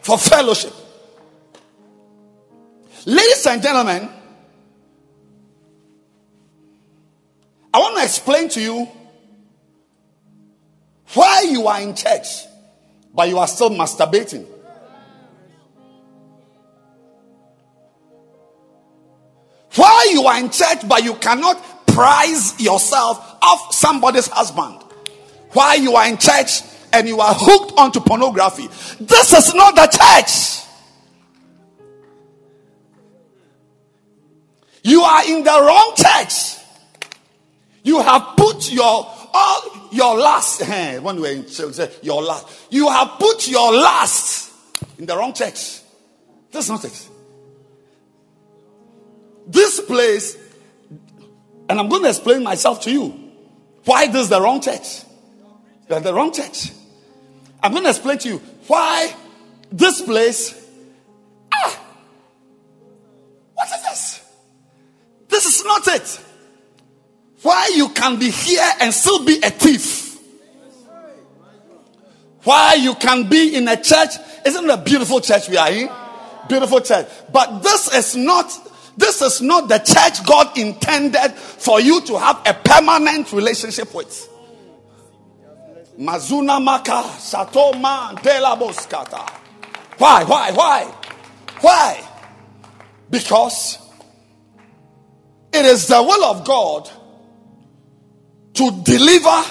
for fellowship. Ladies and gentlemen, I want to explain to you why you are in church, but you are still masturbating. Why you are in church, but you cannot prize yourself off somebody's husband. Why you are in church and you are hooked onto pornography. This is not the church. You are in the wrong church. You have put your all your last. [LAUGHS] eh, when we were in church, your last. You have put your last in the wrong church. That's not it. This place, and I'm going to explain myself to you. Why this is the wrong church? You're the wrong church. I'm going to explain to you why this place. Not it. Why you can be here and still be a thief. Why you can be in a church. Isn't it a beautiful church we are in? Beautiful church. But this is not this is not the church God intended for you to have a permanent relationship with. Mazuna Maka Satoma Delaboskata. Why? Why? Why? Why? Because it is the will of God to deliver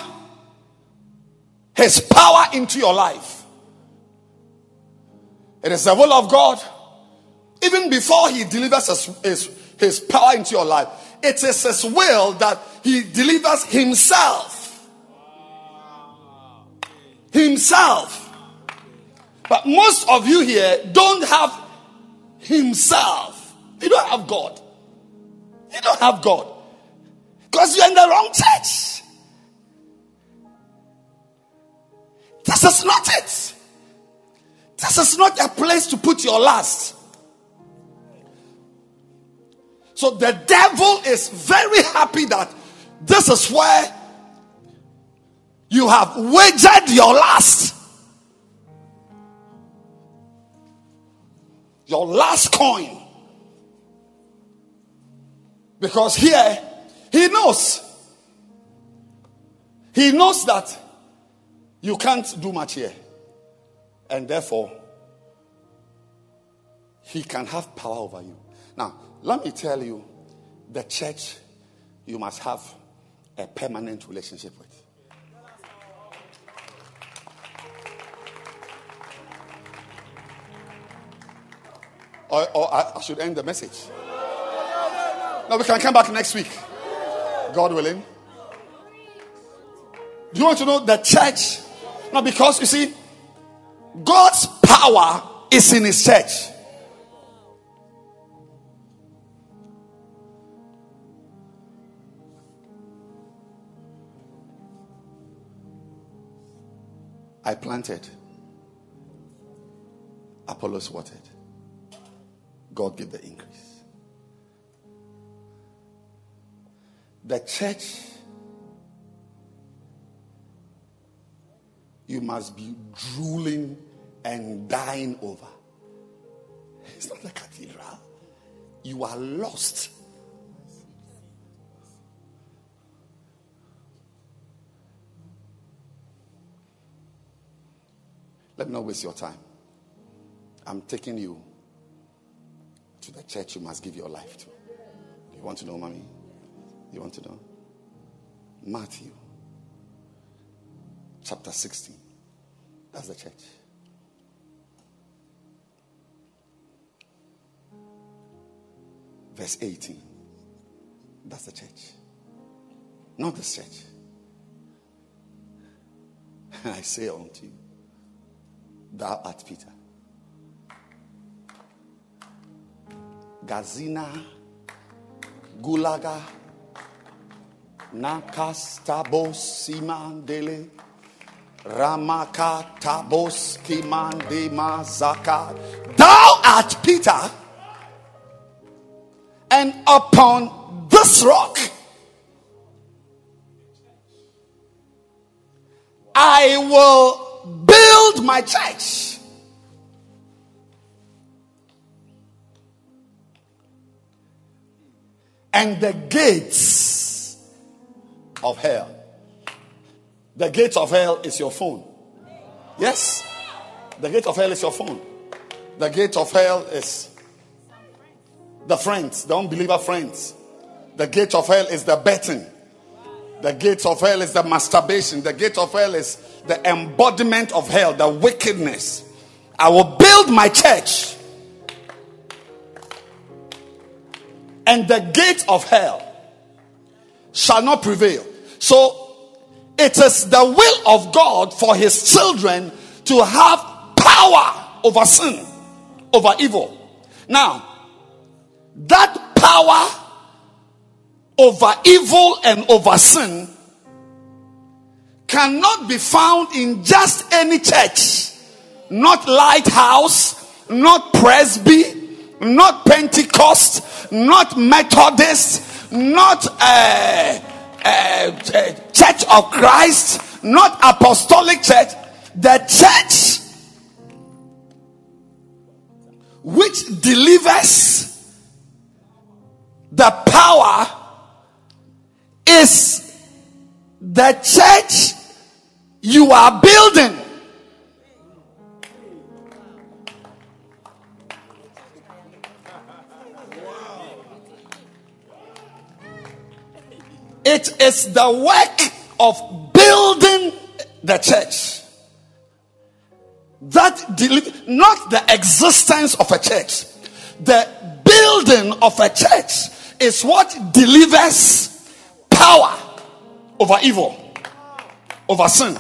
his power into your life. It is the will of God even before he delivers his, his, his power into your life, it is his will that he delivers himself. Himself. But most of you here don't have himself. You don't have God. You don't have God. Because you're in the wrong church. This is not it. This is not a place to put your last. So the devil is very happy that this is where you have wagered your last. Your last coin. Because here, he knows. He knows that you can't do much here. And therefore, he can have power over you. Now, let me tell you the church you must have a permanent relationship with. Or, or I, I should end the message. No, we can come back next week. God willing. Do you want to know the church? No, because you see, God's power is in His church. I planted. Apollos watered. God gave the increase. The church, you must be drooling and dying over. It's not a cathedral. You are lost. Let me not waste your time. I'm taking you to the church you must give your life to. You want to know, mommy? You want to know? Matthew chapter 16. That's the church. Verse 18. That's the church. Not this church. [LAUGHS] I say unto you, thou art Peter. Gazina, Gulaga, Nakastabos. Thou art Peter, and upon this rock I will build my church. And the gates of hell. The gate of hell is your phone. Yes. The gate of hell is your phone. The gate of hell is the friends, the unbeliever friends. The gate of hell is the betting. The gate of hell is the masturbation. The gate of hell is the embodiment of hell, the wickedness. I will build my church. And the gate of hell shall not prevail. So it is the will of God for his children to have power over sin, over evil. Now, that power over evil and over sin cannot be found in just any church. Not lighthouse, not Presby, not Pentecost, not Methodist, not uh, uh, uh, Church of Christ, not Apostolic Church. The church which delivers the power is the church you are building. It is the work of building the church that deliver, not the existence of a church. The building of a church is what delivers power over evil, over sin.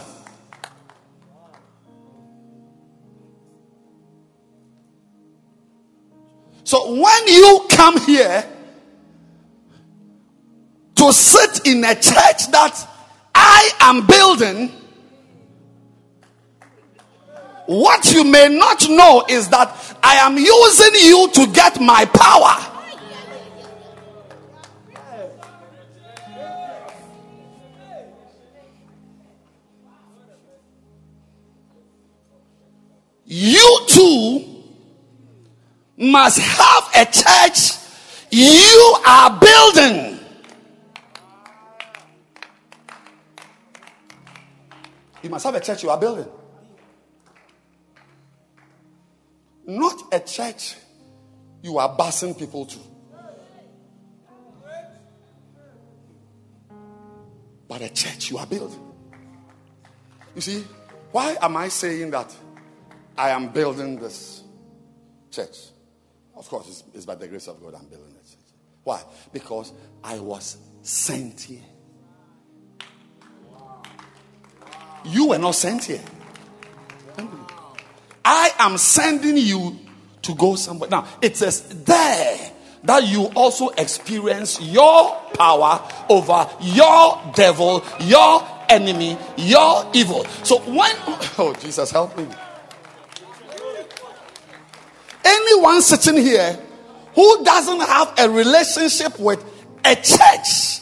So when you come here to sit in a church that I am building, what you may not know is that I am using you to get my power. You too must have a church you are building. You must have a church you are building. Not a church you are busing people to. But a church you are building. You see, why am I saying that I am building this church? Of course, it's, it's by the grace of God I'm building this church. Why? Because I was sent here. You were not sent here. I am sending you to go somewhere. Now, it says there that you also experience your power over your devil, your enemy, your evil. So when, [LAUGHS] oh, Jesus, help me. Anyone sitting here who doesn't have a relationship with a church,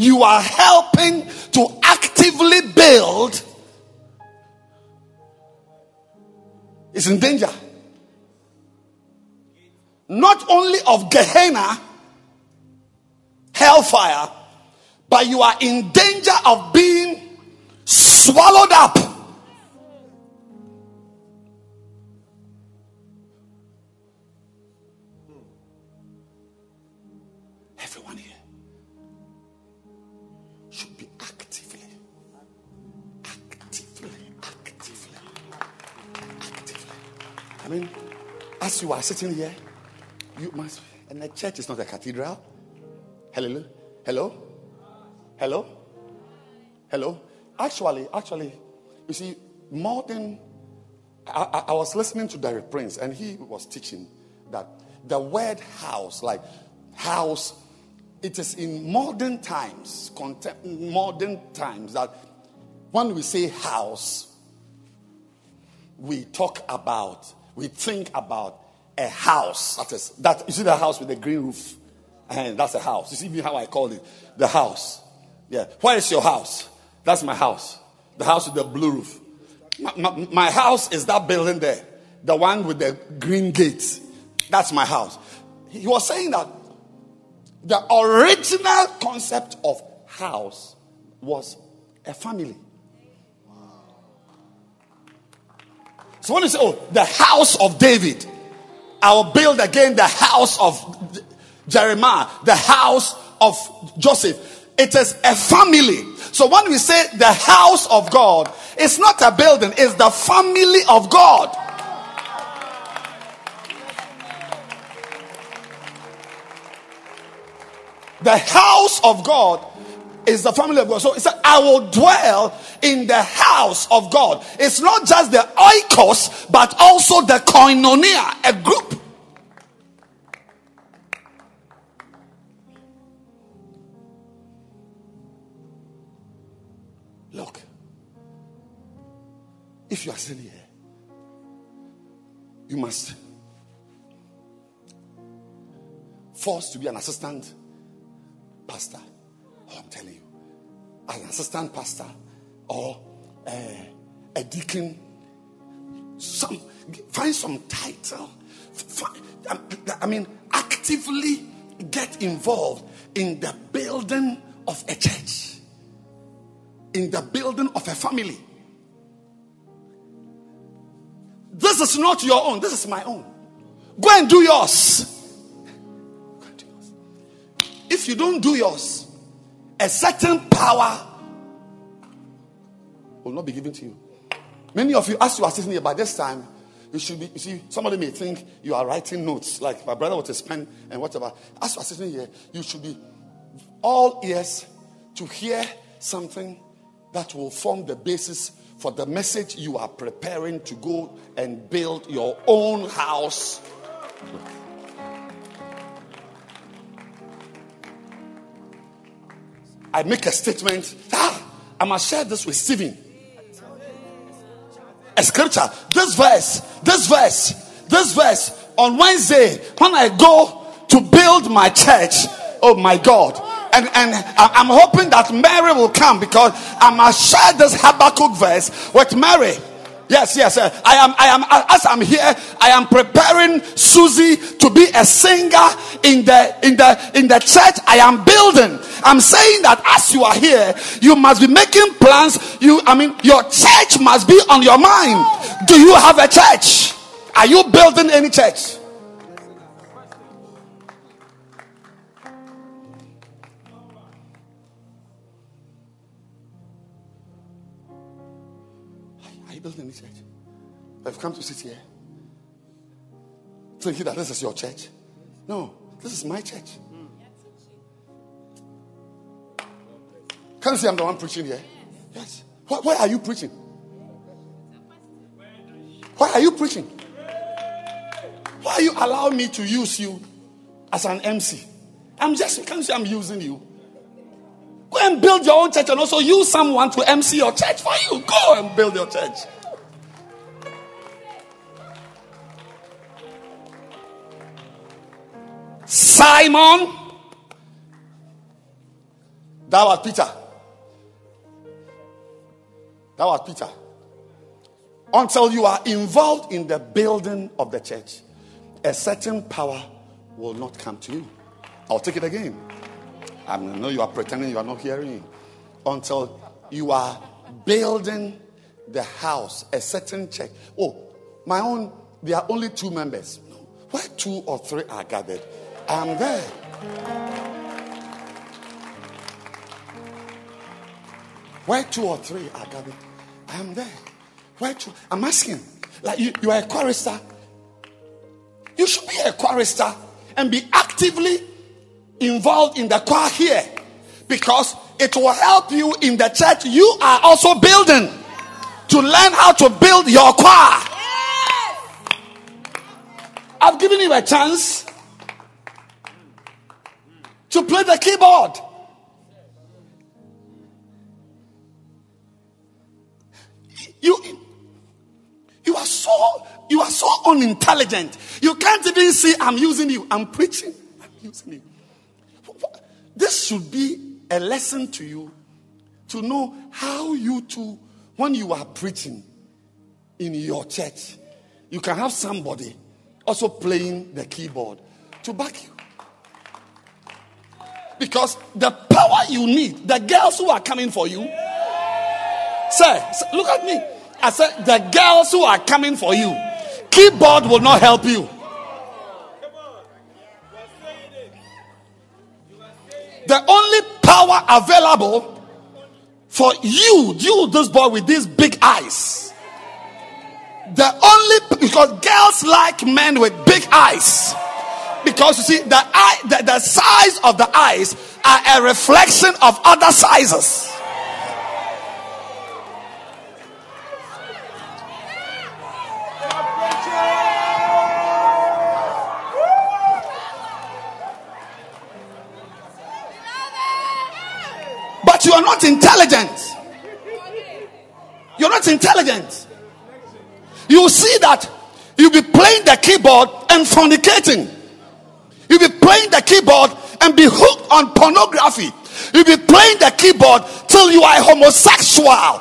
you are helping to actively build is in danger. Not only of Gehenna, hellfire, but you are in danger of being swallowed up. Mean, as you are sitting here, you must, and the church is not a cathedral. Hello, hello, hello, hello. Actually, actually, you see, more than I, I, I was listening to Derek Prince, and he was teaching that the word house, like house, it is in modern times, modern times, that when we say house, we talk about, we think about a house. That is that you see the house with the green roof, and that's a house. You see how I call it the house. Yeah, where is your house? That's my house. The house with the blue roof. My, my, my house is that building there, the one with the green gate. That's my house. He was saying that the original concept of house was a family. So when you say, oh, the house of David, I will build again the house of Jeremiah, the house of Joseph. It is a family. So when we say the house of God, it's not a building, it's the family of God. The house of God is the family of God. So it said, I will dwell in the house of God. It's not just the oikos, but also the koinonia, a group. Look, if you are sitting here, you must force to be an assistant pastor. Oh, I'm telling you, an assistant pastor or uh, a deacon, some find some title. Find, I mean, actively get involved in the building of a church, in the building of a family. This is not your own, this is my own. Go and do yours. If you don't do yours, a certain power will not be given to you. Many of you, as you are sitting here by this time, you should be, you see, somebody may think you are writing notes, like my brother with his pen and whatever. As you are sitting here, you should be all ears to hear something that will form the basis for the message you are preparing to go and build your own house. I make a statement. Ah, I must share this with Stephen. A scripture. This verse, this verse, this verse on Wednesday when I go to build my church. Oh my God. And, and I'm hoping that Mary will come because I must share this Habakkuk verse with Mary. Yes, yes. Uh, I am, I am, as I'm here, I am preparing Susie to be a singer in the, in the, in the church I am building. I'm saying that as you are here, you must be making plans. You, I mean, your church must be on your mind. Do you have a church? Are you building any church? I've come to sit here thinking that this is your church. No, this is my church. Can you see I'm the one preaching here? Yes. Why, why are you preaching? Why are you preaching? Why are you allowing me to use you as an MC? I'm just, can you see I'm using you? Go and build your own church and also use someone to MC your church for you. Go and build your church. Simon, that was Peter. That was Peter. Until you are involved in the building of the church, a certain power will not come to you. I'll take it again. I know you are pretending you are not hearing. Until you are building the house, a certain church. Oh, my own, there are only two members. Where two or three are gathered, I'm there. Where two or three are gathered, I am there. Where two? I'm asking. Like you, you are a chorister. You should be a chorister and be actively involved in the choir here because it will help you in the church you are also building to learn how to build your choir. I've given you a chance to play the keyboard. You, you are so you are so unintelligent. You can't even see I'm using you. I'm preaching. I'm using you. This should be a lesson to you to know how you to when you are preaching in your church, you can have somebody also playing the keyboard to back you. Because the power you need, the girls who are coming for you, Sir, look at me. I said, the girls who are coming for you, keyboard will not help you. The only power available for you, you, this boy with these big eyes. The only, because girls like men with big eyes. Because you see, the eye, the, the size of the eyes are a reflection of other sizes. But you are not intelligent. You're not intelligent. You see that you'll be playing the keyboard and fornicating. You'll be playing the keyboard and be hooked on pornography. You'll be playing the keyboard till you are homosexual.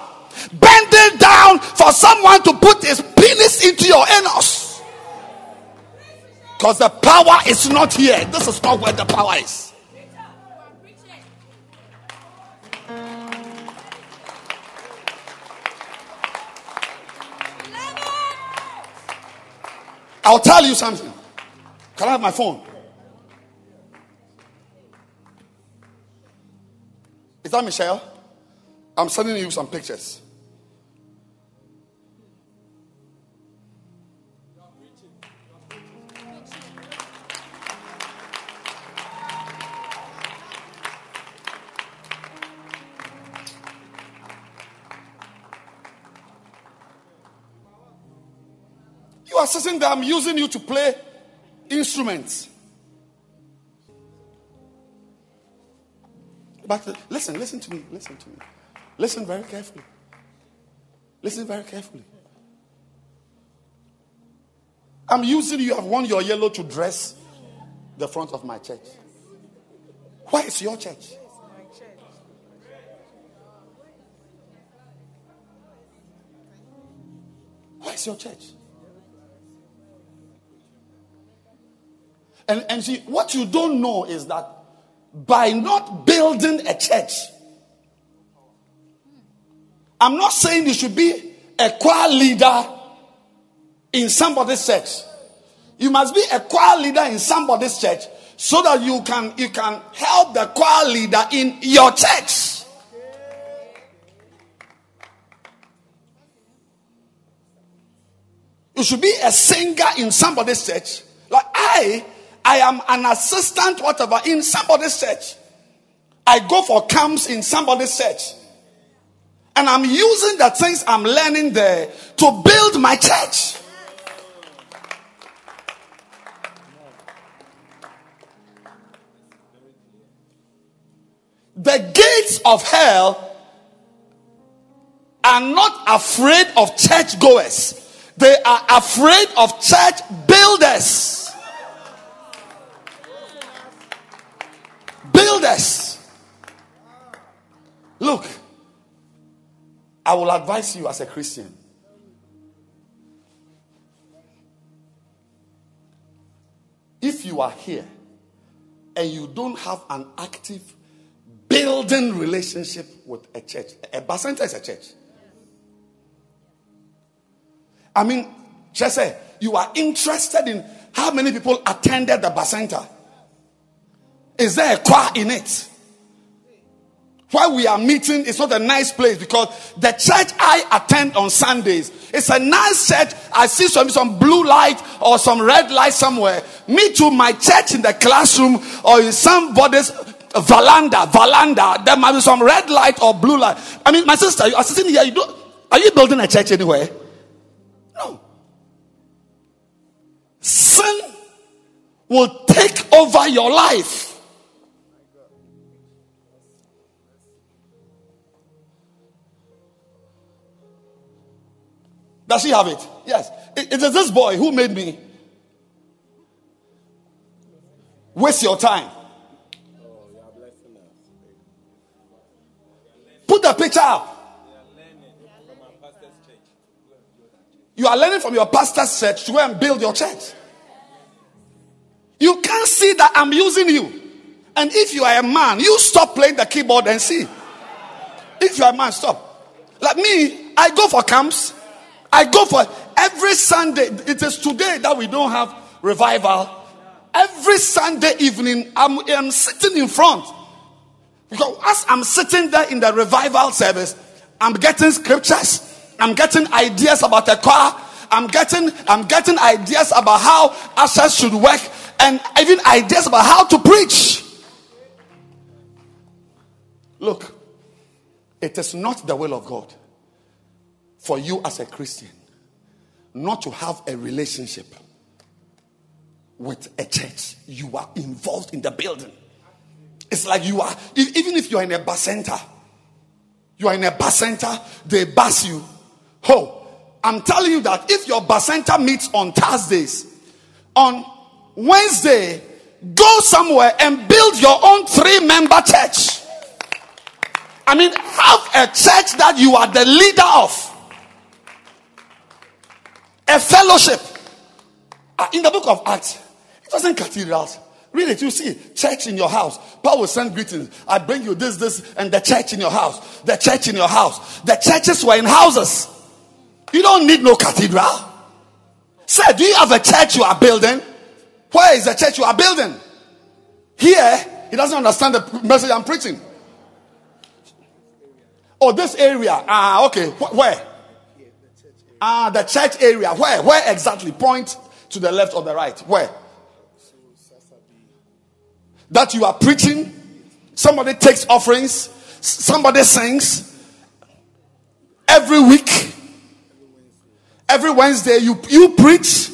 Bending down for someone to put his penis into your anus. Because the power is not here. This is not where the power is. I'll tell you something. Can I have my phone? Is that Michelle? I'm sending you some pictures. You are sitting there, I'm using you to play instruments. But uh, listen, listen to me, listen to me. Listen very carefully. Listen very carefully. I'm using you, I've worn your yellow to dress the front of my church. Why is your church? Why is your church? And, and see, what you don't know is that by not building a church, I'm not saying you should be a choir leader in somebody's church. You must be a choir leader in somebody's church so that you can you can help the choir leader in your church. You should be a singer in somebody's church. Like I, I am an assistant, whatever, in somebody's church. I go for camps in somebody's church. And I'm using the things I'm learning there to build my church. The gates of hell are not afraid of church goers, they are afraid of church builders. Builders. Look, I will advise you as a Christian. If you are here and you don't have an active building relationship with a church, a bacenta is a church. I mean, just say you are interested in how many people attended the bacenta. Is there a choir in it? Why we are meeting is not a nice place because the church I attend on Sundays it's a nice church. I see some some blue light or some red light somewhere. Me to my church in the classroom or in somebody's veranda, veranda. There might be some red light or blue light. I mean, my sister, you are sitting here. You do, are you building a church anywhere? No. Sin will take over your life. Does she have it? Yes. It, is this boy who made me waste your time. Put the picture up. You are learning from your pastor's church to go and build your church. You can't see that I'm using you. And if you are a man, you stop playing the keyboard and see. If you are a man, stop. Like me, I go for camps. I go for every Sunday. It is today that we don't have revival. Every Sunday evening, I'm, I'm sitting in front. Because as I'm sitting there in the revival service, I'm getting scriptures. I'm getting ideas about the choir. I'm getting, I'm getting ideas about how ushers should work. and even ideas about how to preach. Look, it is not the will of God for you as a Christian not to have a relationship with a church. You are involved in the building. It's like you are, even if you are in a bacenta, you are in a bacenta, they bus you. Oh, I'm telling you that if your bacenta meets on Thursdays, on Wednesday, go somewhere and build your own three member church. I mean, have a church that you are the leader of, a fellowship. Uh, In the book of Acts, it wasn't cathedrals. Read it, you see, church in your house. Paul will send greetings. I bring you this, this, and the church in your house. The church in your house. The churches were in houses. You don't need no cathedral. Sir, do you have a church you are building? Where is the church you are building? Here, he doesn't understand the message I'm preaching. Oh, this area. Ah, okay. Wh- Where? Ah, the church area. Where? Where exactly? Point to the left or the right. Where? That you are preaching. Somebody takes offerings. Somebody sings. Every week. Every Wednesday you, you preach.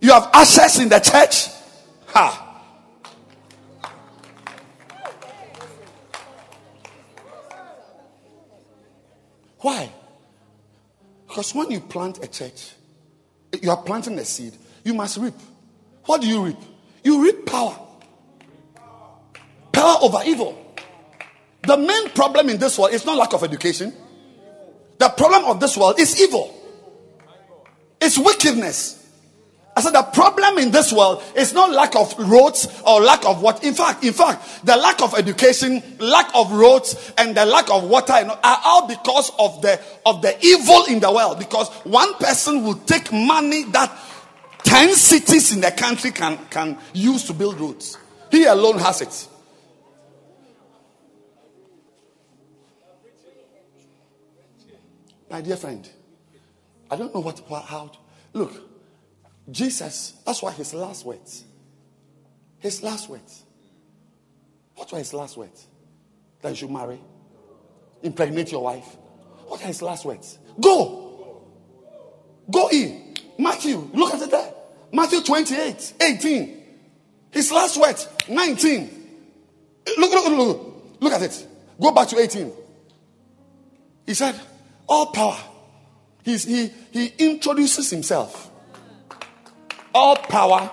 You have ushers in the church. Ha. Why? Because when you plant a church, you are planting a seed, you must reap. What do you reap? You reap power. Power over evil. The main problem in this world is not lack of education. The problem of this world is evil. It's wickedness. I said the problem in this world is not lack of roads or lack of what. In fact, in fact, the lack of education, lack of roads, and the lack of water are all because of the of the evil in the world. Because one person will take money that ten cities in the country can can use to build roads. He alone has it. My dear friend, I don't know what, how. Look, Jesus, that's why his last words. His last words. What were his last words? That you should marry, impregnate your wife. What are his last words? Go. Go in. Matthew, look at it there. Matthew 28, 18. His last words, 19. Look, look, look, look. At it. Go back to 18. He said, All power. He's, he, he introduces himself. All power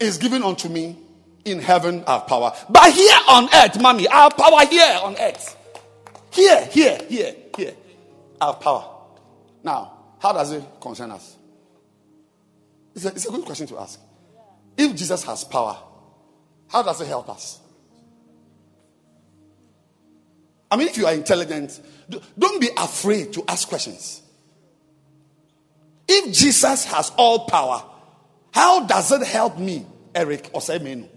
is given unto me in heaven, have power. But here on earth, mommy, have power here on earth. Here, here, here, here. Have power. Now, how does it concern us? It's a, it's a good question to ask. If Jesus has power, how does it help us? I mean, if you are intelligent, don't be afraid to ask questions. If Jesus has all power, how does it help me, Eric Osemenu?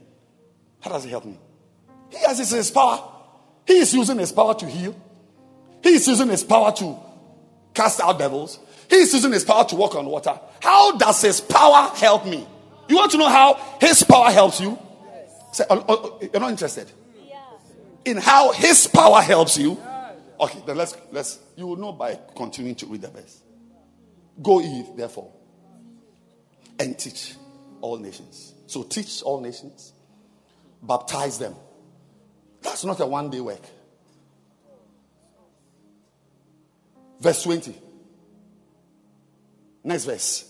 How does it help me? He has his, power. He is using his power to heal. He is using his power to cast out devils. He is using his power to walk on water. How does his power help me? You want to know how his power helps you? Say, oh, oh, oh, you're not interested in how his power helps you. Okay, then let's let's you will know by continuing to read the verse. Go ye therefore and teach all nations. So teach all nations, baptize them. That's not a one day work. Verse 20. Next verse.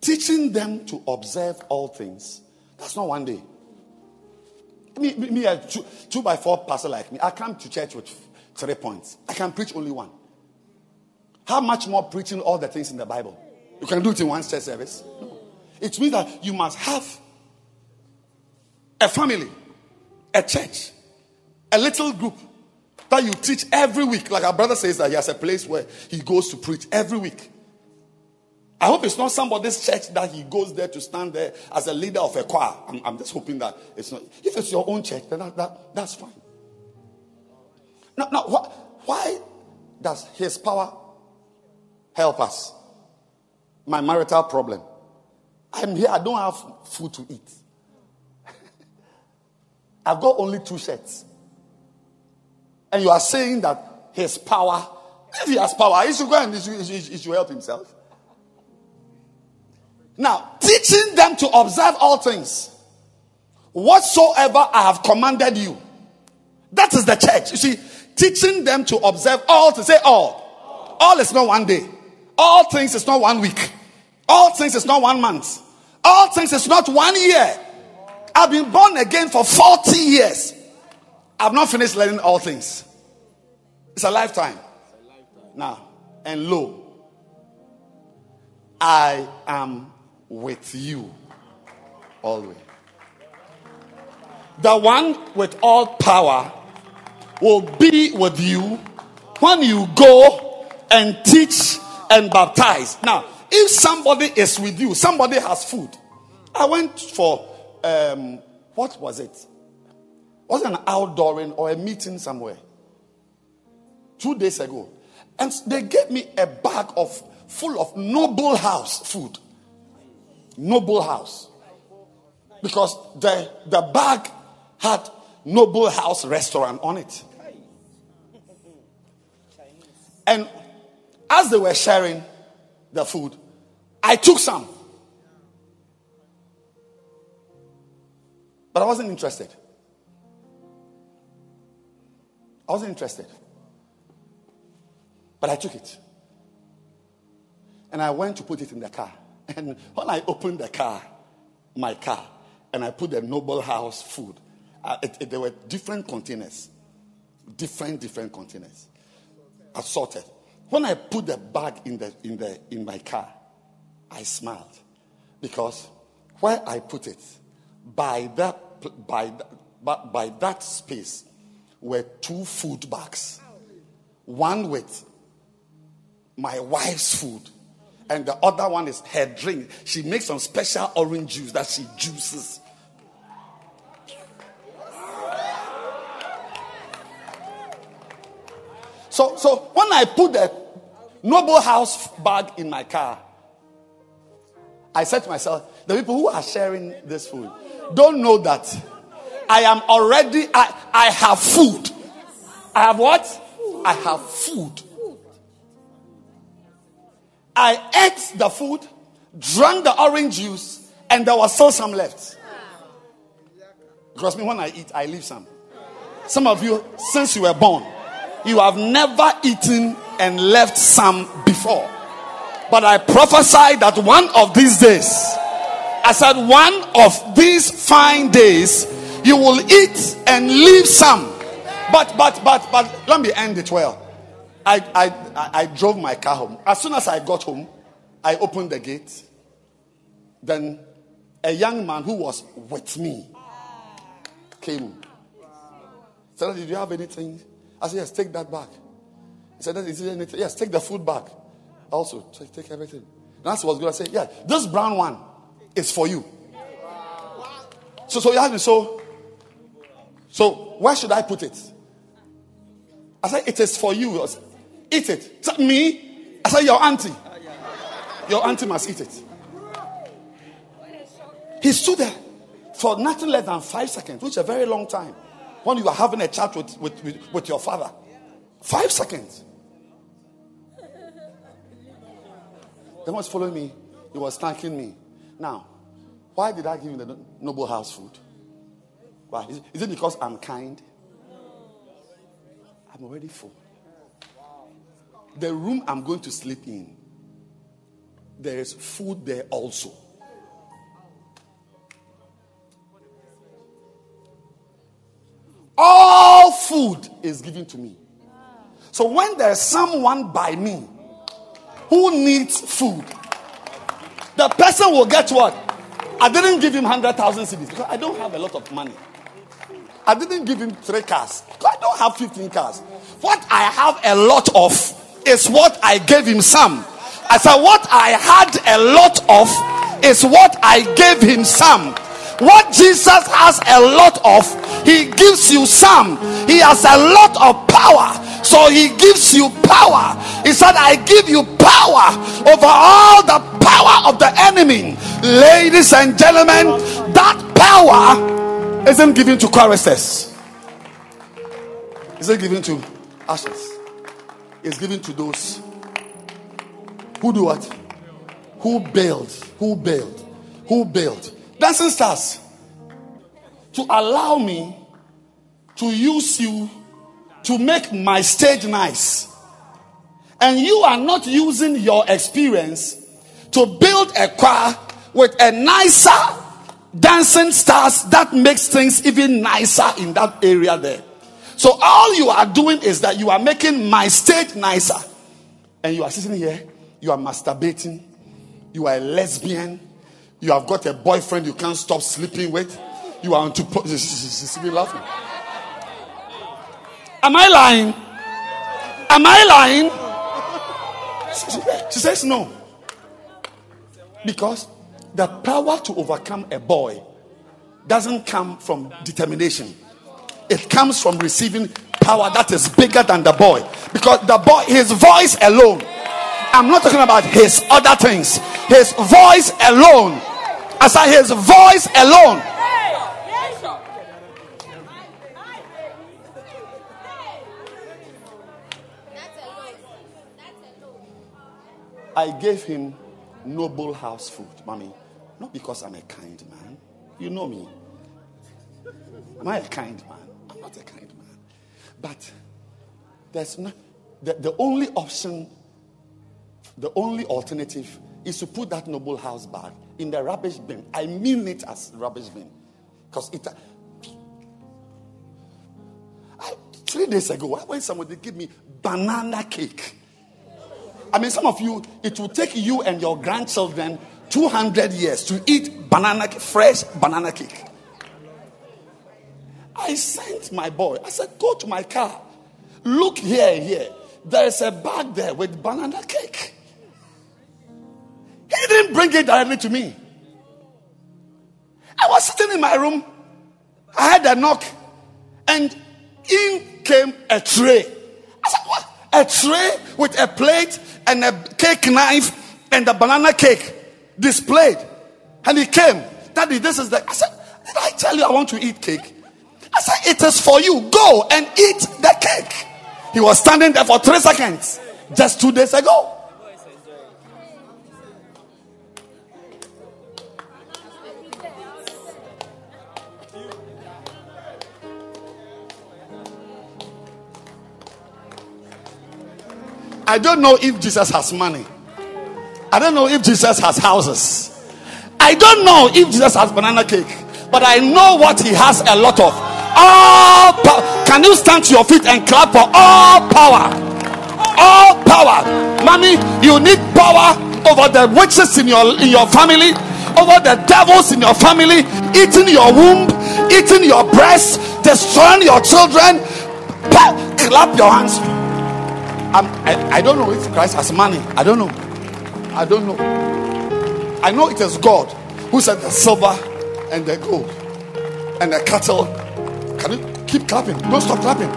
Teaching them to observe all things. That's not one day. Me, me, me a two, two by four pastor like me. I come to church with three points. I can preach only one. How much more preaching all the things in the Bible? You can do it in one church service. No. It means that you must have a family, a church, a little group that you teach every week. Like our brother says that he has a place where he goes to preach every week. I hope it's not somebody's church that he goes there to stand there as a leader of a choir. I'm, I'm just hoping that it's not. If it's your own church, then that, that, that's fine. Now, now why, why does his power help us? My marital problem. I'm here, I don't have food to eat. [LAUGHS] I've got only two shirts. And you are saying that his power, if he has power, he should go and he should, he should- he should help himself. Now, teaching them to observe all things, whatsoever I have commanded you. That is the church. You see, teaching them to observe all to say all. All is not one day. All things is not one week. All things is not one month. All things is not one year. I've been born again for 40 years. I've not finished learning all things. It's a lifetime. Now, and lo, I am with you always. The one with all power will be with you when you go and teach and baptize. Now, if somebody is with you, somebody has food. I went for um, what was it? Was it an outdooring or a meeting somewhere? Two days ago. And they gave me a bag of full of noble house food. Noble house. Because the, the bag had noble house restaurant on it. And as they were sharing the food, I took some. But I wasn't interested. I wasn't interested. But I took it. And I went to put it in the car. [LAUGHS] And when I opened the car, my car, and I put the Noble House food, uh, it, it- there were different containers. Different, different containers. Assorted. When I put the bag in, the, in, the, in my car, I smiled. Because where I put it, by that, by, by that space, were two food bags. One with my wife's food, and the other one is her drink. She makes some special orange juice that she juices. So, so when I put the Noble House bag in my car, I said to myself, the people who are sharing this food don't know that I am already, I, I have food. I have what? I have food. I ate the food, drank the orange juice, and there was still some left. Trust me, when I eat, I leave some. Some of you, since you were born, you have never eaten and left some before. But I prophesy that one of these days, I said, one of these fine days, you will eat and leave some. But, but, but, but, let me end it well. I, I, I, I drove my car home. As soon as I got home, I opened the gate. Then a young man who was with me came. Said, Did you have anything? I said, Yes, take that back. He said, Is there anything? Yes, take the food back. Also, take, take everything. And that's what I going to say. Yeah, this brown one is for you. So, so you asked me, so, so where should I put it? I said, It is for you. Said, Eat it. Said, me? I said, Your auntie. Your auntie must eat it. He stood there for nothing less than five seconds, which is a very long time. When you are having a chat with, with, with, with your father, five seconds. Then was following me. He was thanking me. Now, why did I give him the noble house food? Why? Is, is it because I'm kind? I'm already full. The room I'm going to sleep in, there is food there also. All food is given to me. So when there's someone by me who needs food, the person will get what? I didn't give him 100,000 cedis because I don't have a lot of money. I didn't give him three cars. because I don't have 15 cars. What I have a lot of is what I gave him some. I said, What I had a lot of is what I gave him some. What Jesus has a lot of, he gives you some. He has a lot of power So he gives you power. He said, I give you power over all the power of the enemy. Ladies and gentlemen, that power isn't given to choristers. Isn't given to ushers. It's given to those who do what? Who build? Who build? Who build? Dancing stars. To allow me to use you to make my stage nice. And you are not using your experience to build a choir with a nicer dancing stars that makes things even nicer in that area there. So all you are doing is that you are making my stage nicer. And you are sitting here, you are masturbating, you are a lesbian, you have got a boyfriend you can't stop sleeping with, you are to she's [LAUGHS] laughing. Am I lying? Am I lying? She, says no. Because the power to overcome a boy doesn't come from determination. It comes from receiving power that is bigger than the boy. Because the boy, his voice alone. I'm not talking about his other things. His voice alone. As I said his voice alone. I gave him noble house food, mommy. Not because I'm a kind man. You know me. Am I a kind man? I'm not a kind man. But there's not the, the only option, the only alternative is to put that noble house bag in the rubbish bin. I mean it as rubbish bin. Because it I, three days ago, when somebody gave me banana cake. I mean, some of you, it will take you and your grandchildren 200 years to eat banana, fresh banana cake. I sent my boy. I said, go to my car. Look here, here. There's a bag there with banana cake. He didn't bring it directly to me. I was sitting in my room. I had a knock, and in came a tray. I said, What? A tray with a plate and a cake knife and a banana cake displayed. And he came. Daddy, this is the. I said, Did I tell you I want to eat cake? I said, It is for you. Go and eat the cake. He was standing there for three seconds just two days ago. I don't know if Jesus has money. I don't know if Jesus has houses. I don't know if Jesus has banana cake. But I know what he has a lot of. All power. Can you stand to your feet and clap for all power? All power. Mommy, you need power over the witches in your in your family, over the devils in your family, eating your womb, eating your breast, destroying your children. Clap your hands. I, I don't know if Christ has money. I don't know. I don't know. I know it is God who said the silver and the gold and the cattle. Can you keep clapping? Don't stop clapping.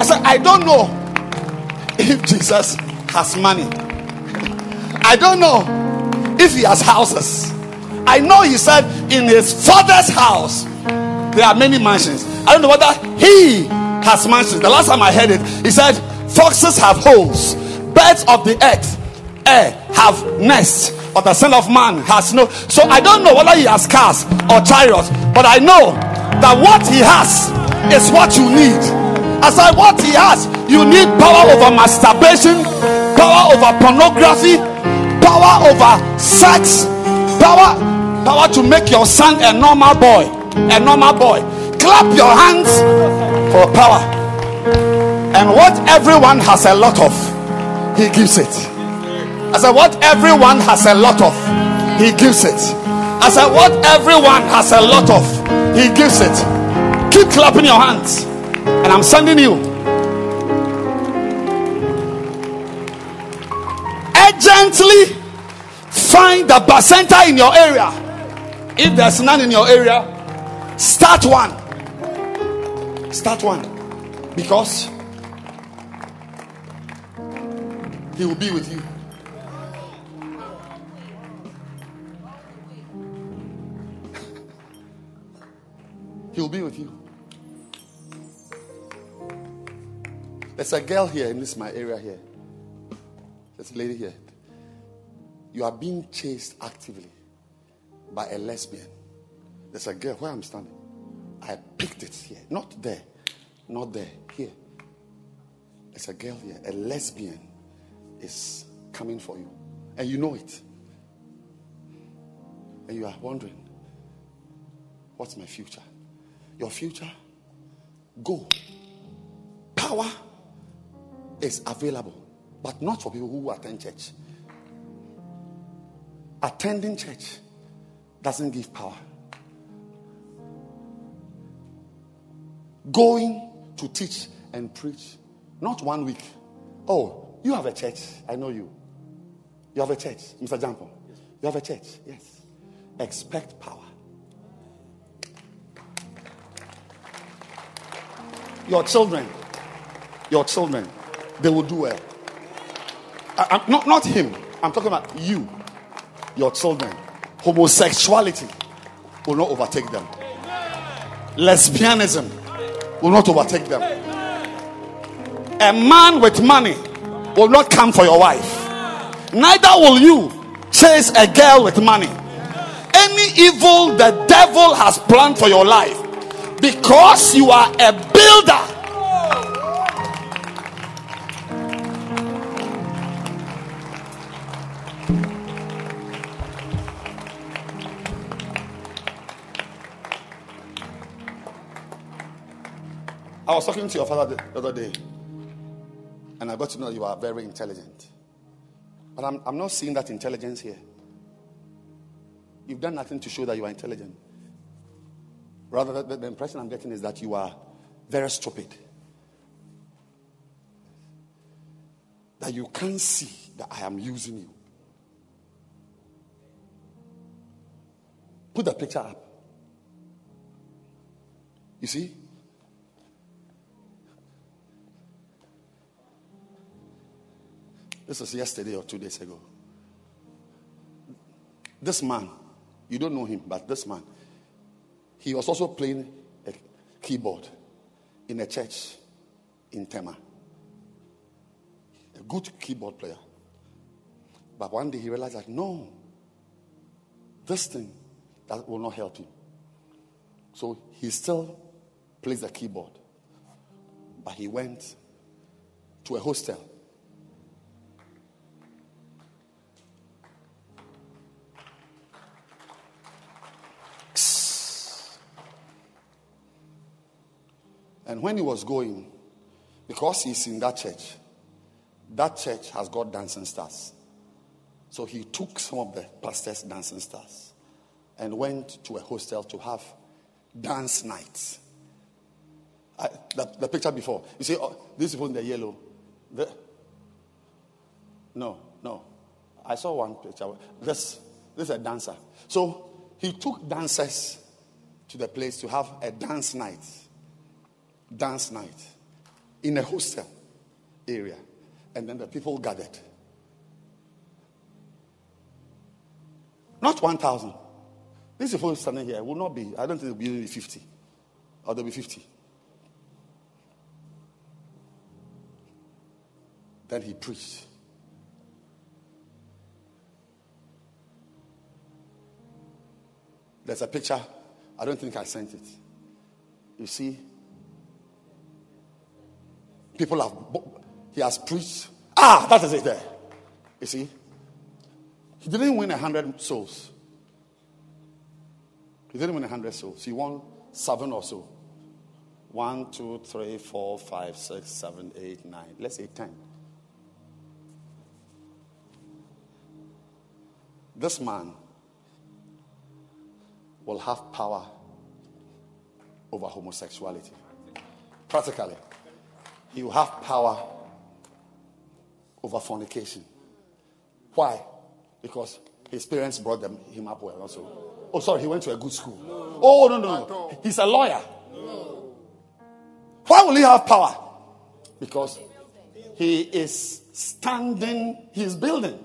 I said, I don't know if Jesus has money. I don't know if he has houses. I know he said in his father's house there are many mansions. I don't know whether he has mansions. The last time I heard it, he said, Foxes have holes, birds of the earth air have nests, but the Son of Man has no. So I don't know whether he has cars or chariots, but I know that what he has is what you need. As I what he has, you need power over masturbation, power over pornography, power over sex, power, power to make your son a normal boy, a normal boy. Clap your hands for power. And what everyone has a lot of, he gives it. I said, what everyone has a lot of, he gives it. I said, what everyone has a lot of, he gives it. Keep clapping your hands. And I'm sending you. Urgently find the bacenta in your area If there's none in your area, start one. Start one. Because He will be with you. He will be with you. There's a girl here in this my area here. There's a lady here. You are being chased actively by a lesbian. There's a girl where I'm standing. I picked it here. Not there. Not there. Here. There's a girl here. A lesbian is coming for you. And you know it. And you are wondering, what's my future? Your future? Go. Power is available, but not for people who attend church. Attending church doesn't give power. Going to teach and preach, not one week. Oh, you have a church. I know you. You have a church, Mr. Jampo. You have a church. Yes. Expect power. Your children, your children, they will do well. I, I'm, not, not him. I'm talking about you, your children. Homosexuality will not overtake them. Lesbianism will not overtake them. A man with money will not come for your wife. Neither will you chase a girl with money. Any evil the devil has planned for your life, because you are a builder. I was talking to your father the other day, and I got to know you are very intelligent. But I'm, I'm not seeing that intelligence here. You've done nothing to show that you are intelligent. Rather, the, the impression I'm getting is that you are very stupid. That you can't see that I am using you. Put the picture up. You see? This was yesterday or two days ago. This man, you don't know him, but this man, he was also playing a keyboard in a church in Tema. A good keyboard player. But one day he realized that no, this thing that will not help him. So he still plays the keyboard. But he went to a hostel And when he was going, because he's in that church, that church has got dancing stars. So he took some of the pastor's dancing stars and went to a hostel to have dance nights. I, the, the, picture before, you see, oh, people in the yellow. The, no, no. I saw one picture. This, this is a dancer. So he took dancers to the place to have a dance night dance night in a hostel area. And then the people gathered. Not 1,000. These people standing here will not be, I don't think they'll be 50. Or there'll be 50. Then he preached. There's a picture. I don't think I sent it. You see, People have, he has preached. Ah, that is it there. You see? He didn't win a hundred souls. He didn't win a hundred souls. He won seven or so. One, two, three, four, five, six, seven, eight, nine. Let's say ten. This man will have power over homosexuality. Practically you have power over fornication. Why? Because His parents brought them, him up well also. Oh, sorry, he went to a good school. Oh, no, no, no. He's a lawyer. Why will he have power? Because he is standing, he's building.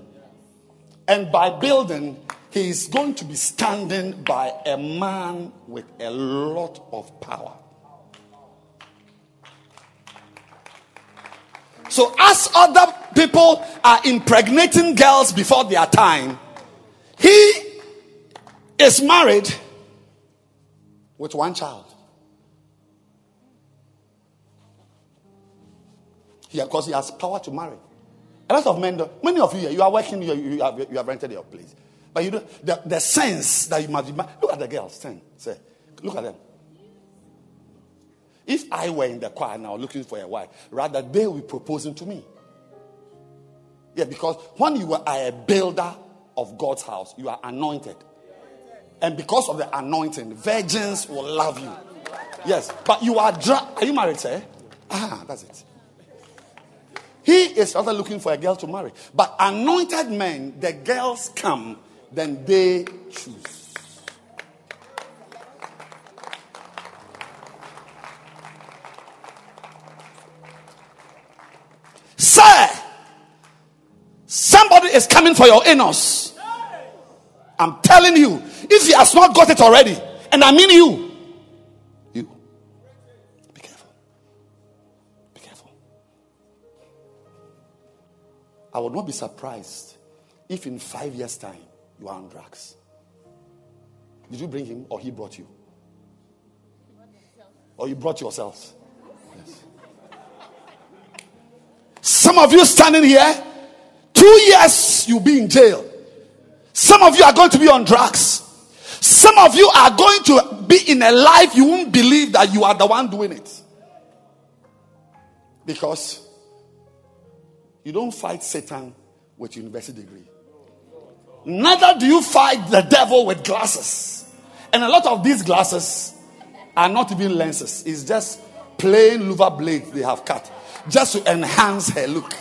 And by building, he is going to be standing by a man with a lot of power. So, as other people are impregnating girls before their time, he is married with one child. Yeah, because he has power to marry. A lot of men, many of you here, you are working, you, you, have, you have rented your place. But you do, the, the sense that you must be, look at the girls, say, look at them. If I were in the choir now looking for a wife, rather they will be proposing to me. Yeah, because when you are a builder of God's house, you are anointed. And because of the anointing, virgins will love you. Yes, but you are. Are you married, sir? Ah, that's it. He is rather looking for a girl to marry. But anointed men, the girls come, then they choose. Sir, somebody is coming for your anus. I'm telling you, if he has not got it already, and I mean you, you, be careful. Be careful. I would not be surprised if in five years' time you are on drugs. Did you bring him or he brought you? Or you brought yourselves? Yes. Some of you standing here, two years you'll be in jail. Some of you are going to be on drugs. Some of you are going to be in a life you won't believe that you are the one doing it. Because you don't fight Satan with university degree. Neither do you fight the devil with glasses. And a lot of these glasses are not even lenses. It's just plain louver blades they have cut just to enhance her look.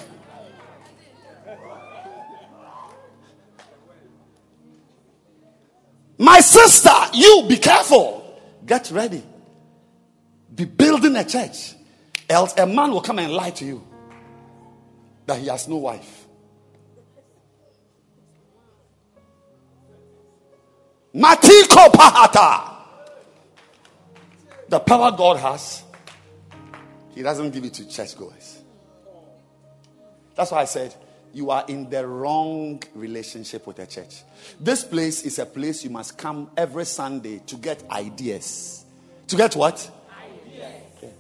My sister, you be careful. Get ready. Be building a church. Else a man will come and lie to you that he has no wife. Matiko Pahata. The power God has, He doesn't give it to churchgoers. That's why I said you are in the wrong relationship with the church. This place is a place you must come every Sunday to get ideas. To get what?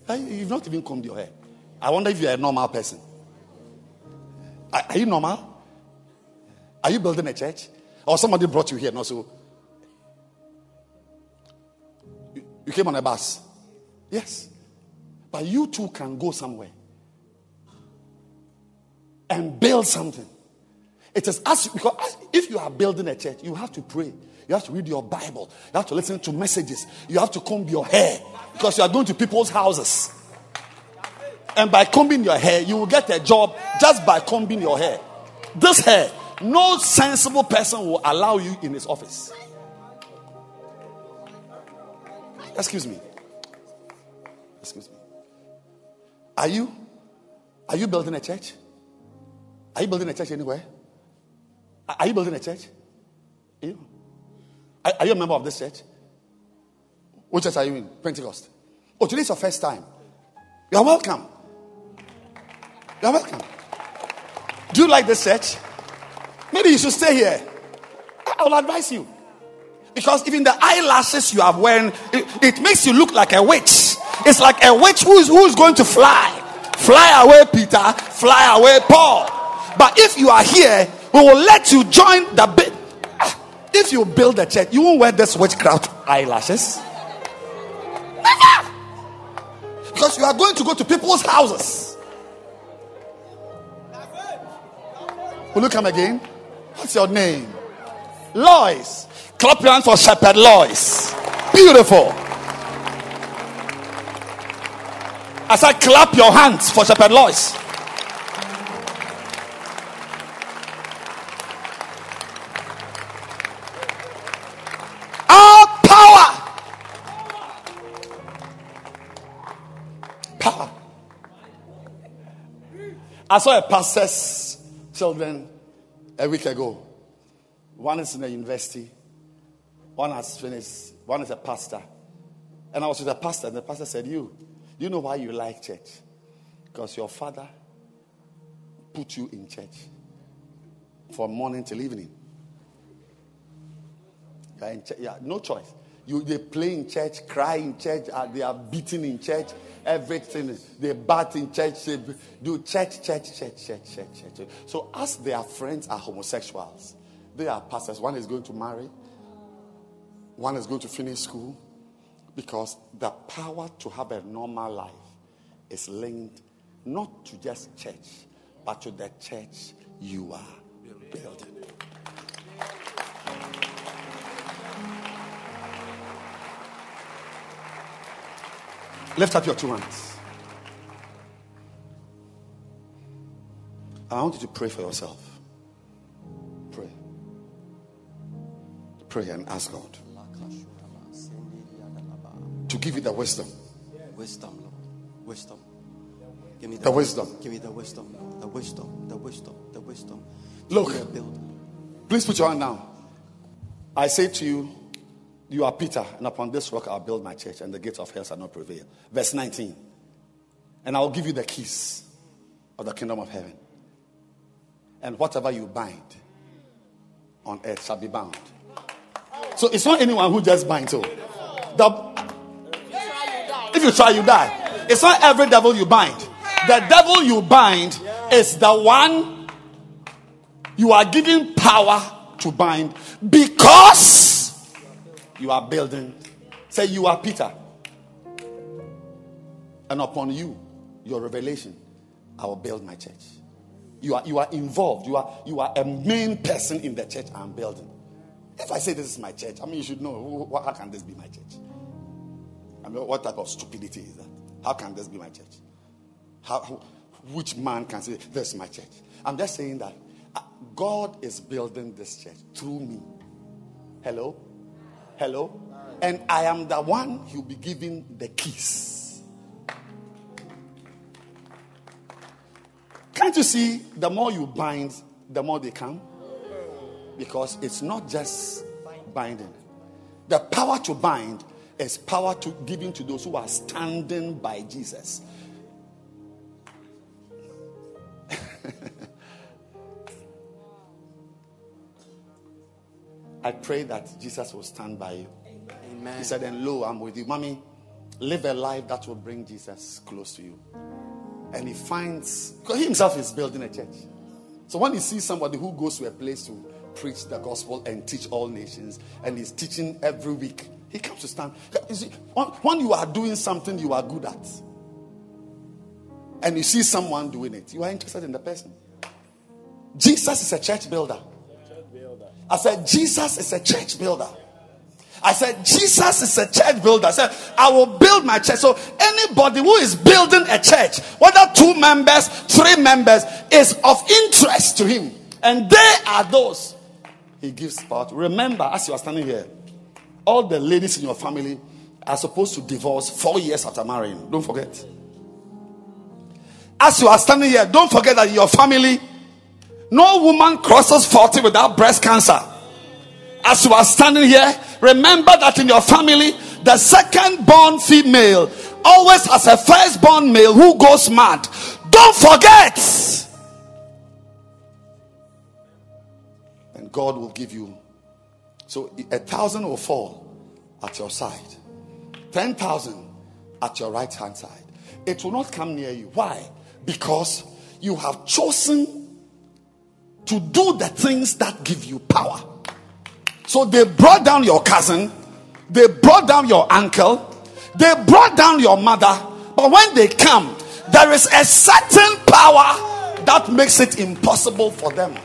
Ideas. You've not even combed your hair. I wonder if you're a normal person. Are, are you normal? Are you building a church? Or somebody brought you here? No, so you, you came on a bus. Yes. But you too can go somewhere and build something. It is as because if you are building a church, you have to pray. You have to read your Bible. You have to listen to messages. You have to comb your hair because you are going to people's houses. And by combing your hair, you will get a job just by combing your hair. This hair, no sensible person will allow you in his office. Excuse me. Excuse me. Are you are you building a church? Are you building a church anywhere? Are you building a church? You? Are, are you a member of this church? Which church are you in? Pentecost. Oh, today's your first time. You're welcome. You're welcome. Do you like this church? Maybe you should stay here. I will advise you. Because even the eyelashes you have wearing, it, it makes you look like a witch. It's like a witch who's, who's going to fly. Fly away, Peter. Fly away, Paul. But if you are here, we will let you join the bit. If you build a church, you won't wear this witchcraft eyelashes. Never. Because you are going to go to people's houses. Will you come again? What's your name? Lois. Clap your hands for Shepherd Lois. Beautiful. As I clap your hands for Shepherd Lois. Our power. Power. I saw a pastor's children a week ago. One is in the university, one has finished, one is a pastor. And I was with a pastor, and the pastor said, You, do you know why you like church? Because your father put you in church from morning till evening. Church, yeah, no choice. You, they play in church, cry in church, uh, they are beaten in church, everything. They bat in church, they do church, church, church, church, church, church. So, as their friends are homosexuals, they are pastors. One is going to marry, one is going to finish school, because the power to have a normal life is linked not to just church, but to the church you are building. Lift up your two hands. I want you to pray for yourself. Pray. Pray and ask God to give you the wisdom. Wisdom, Lord. Wisdom. Give me The wisdom. Give me the wisdom. The wisdom. The wisdom. The wisdom. Look. Be a builder. Please put your hand down. I say to you, you are Peter, and upon this rock I'll build my church, and the gates of hell shall not prevail. Verse 19. And I'll give you the keys of the kingdom of heaven. And whatever you bind on earth shall be bound. So it's not anyone who just binds. So the, if you try, you die. It's not every devil you bind. The devil you bind is the one you are given power to bind because you are building. Say you are Peter. And upon you, your revelation, I will build my church. You are, you are involved. You are, you are a main person in the church I'm building. If I say this is my church, I mean, you should know how can this be my church? I mean, what type of stupidity is that? How can this be my church? How, which man can say this is my church? I'm just saying that uh, God is building this church through me. Hello? Hello? And I am the one he'll be giving the keys. Can't you see the more you bind, the more they come? Because it's not just binding. The power to bind is power to given to those who are standing by Jesus. [LAUGHS] I pray that Jesus will stand by you. Amen. He said, And lo, I'm with you. Mommy, live a life that will bring Jesus close to you. And he finds, because he himself is building a church. So when he sees somebody who goes to a place to preach the gospel and teach all nations, and he's teaching every week, he comes to stand. You see, when, you are doing something you are good at, and you see someone doing it, you are interested in the person. Jesus is a church builder. I said, Jesus is a church builder. I said, Jesus is a church builder. I said, I will build my church. So anybody who is building a church, whether two members, three members, is of interest to him. And they are those he gives power to. Remember, as you are standing here, all the ladies in your family are supposed to divorce four years after marrying. Don't forget. As you are standing here, don't forget that in your family, no woman crosses 40 without breast cancer. As you are standing here, remember that in your family, the second born female always has a first born male who goes mad. Don't forget. And God will give you. So a thousand will fall at your side, 10,000 at your right hand side. It will not come near you. Why? Because you have chosen to do the things that give you power. So they brought down your cousin, they brought down your uncle, they brought down your mother. But when they come, there is a certain power that makes it impossible for them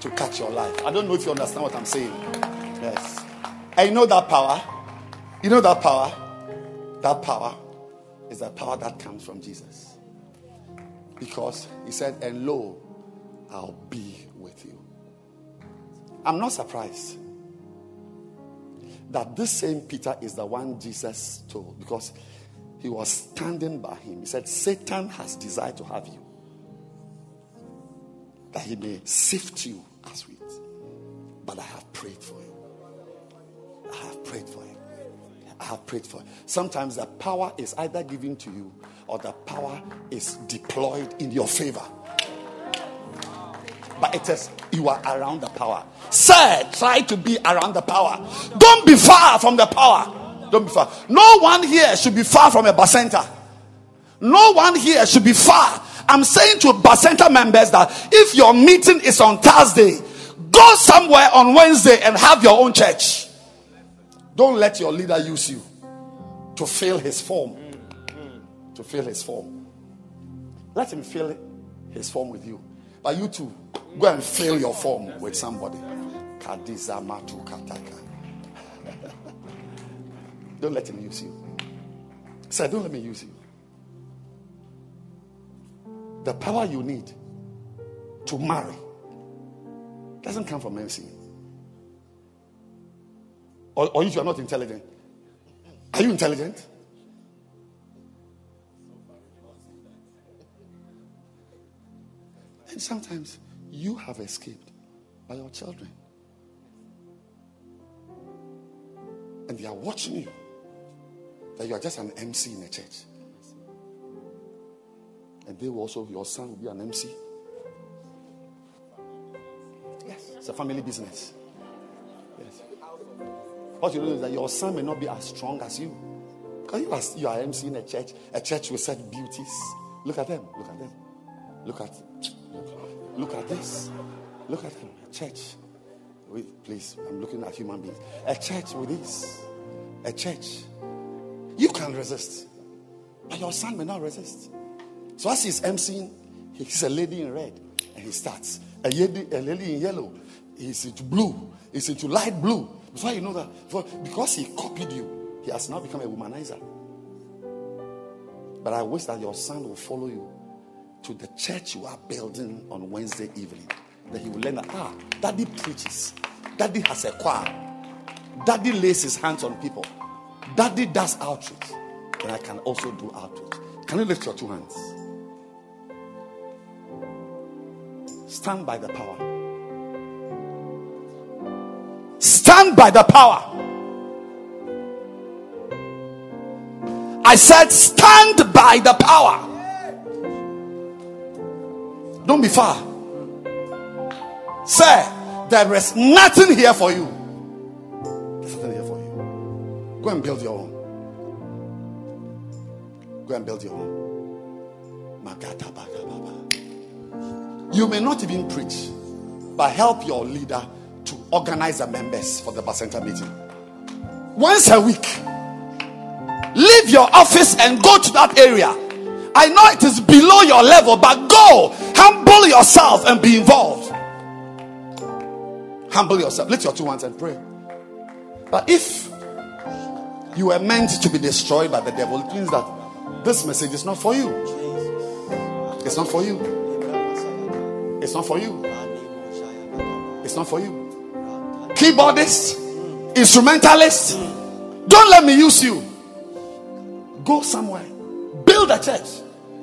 to catch your life. I don't know if you understand what I'm saying. And you know that power? You know that power? That power is the power that comes from Jesus. Because he said, And lo, I'll be with you. I'm not surprised that this same Peter is the one Jesus told because he was standing by him. He said, Satan has desired to have you. that he may sift you as wheat. But I have prayed for you. I have prayed for you. I have prayed for you. Sometimes the power is either given to you or the power is deployed in your favor. But it says you are around the power. Sir, try to be around the power. Don't be far from the power. Don't be far. No one here should be far from a bacenta. No one here should be far. I'm saying to bacenta members that if your meeting is on Thursday, go somewhere on Wednesday and have your own church. Don't let your leader use you to fill his form. Mm, mm. To fill his form. Let him fill his form with you. But you too, go and fill your form with somebody. Kataka. [LAUGHS] Don't let him use you. Say, don't let me use you. The power you need to marry doesn't come from MC. Or, or if you are not intelligent. Are you intelligent? And sometimes you have escaped by your children. And they are watching you. That you are just an MC in a church. And they will also, your son will be an MC. Yes, it's a family business. What you know is that your son may not be as strong as you. Because you are, you are MC in a church, a church with such beauties. Look at them. Look at them. Look at look at this. Look at them. A church. Wait, please, I'm looking at human beings. A church with this. A church. You can resist. But your son may not resist. So as he's emceeing, he's a lady in red. And he starts. A lady, a lady in yellow. He's into blue. He's into light blue. Before you know that, for, because he copied you, he has now become a womanizer. But I wish that your son will follow you to the church you are building on Wednesday evening. That he will learn that, ah, daddy preaches. Daddy has a choir. Daddy lays his hands on people. Daddy does outreach. And I can also do outreach. Can you lift your two hands? Stand by the power. Stand by the power. I said, stand by the power. Don't be far. Sir, there is nothing here for you. There's nothing here for you. Go and build your own. Go and build your own. You may not even preach, but help your leader to organize the members for the Bacenta meeting. Once a week, leave your office and go to that area. I know it is below your level, but go, humble yourself and be involved. Humble yourself. Lift your two hands and pray. But if you were meant to be destroyed by the devil, it means that this message is not for you. It's not for you. It's not for you. It's not for you. Keyboardist, instrumentalist, don't let me use you. Go somewhere. Build a church.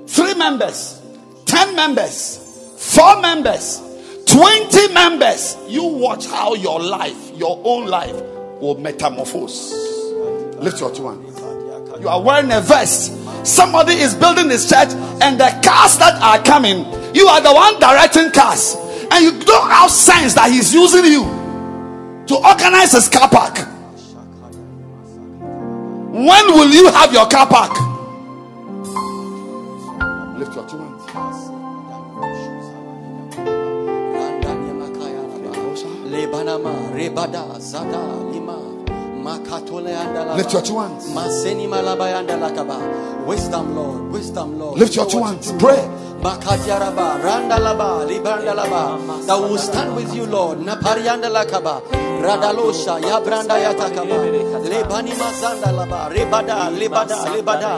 Three members, ten members, four members, twenty members. You watch how your life, your own life, will metamorphose. Lift your two hands. You are wearing a vest. Somebody is building this church, and the cars that are coming, you are the one directing cars, and you don't have sense that he's using you to organize his car park. When will you have your car park? Lift your two hands. Lebanama, Rebada, Zada, Lima, Makatole and Lift your two hands. Maseni Malabayanda Lakaba. Wisdom, Lord, wisdom, Lord. Lift your two hands. Pray. Makatiaraba, Randalaba, Libandalaba. That will stand with you, Lord. Naparianda Lakaba. Radalosha, Yabranda Yatakaba. Lebani Mazanda Laba, Rebada, Lebada, Lebada.